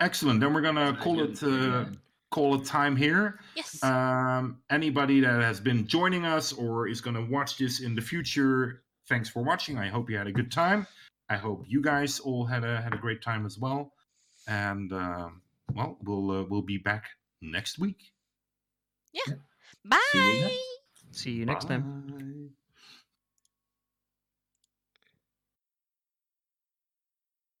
Excellent. Then we're gonna call it uh, call it time here. Yes. Um, anybody that has been joining us or is going to watch this in the future, thanks for watching. I hope you had a good time. I hope you guys all had a had a great time as well. And um, well, we'll uh, we'll be back next week. Yeah. Bye. see you. See you next time. Bye.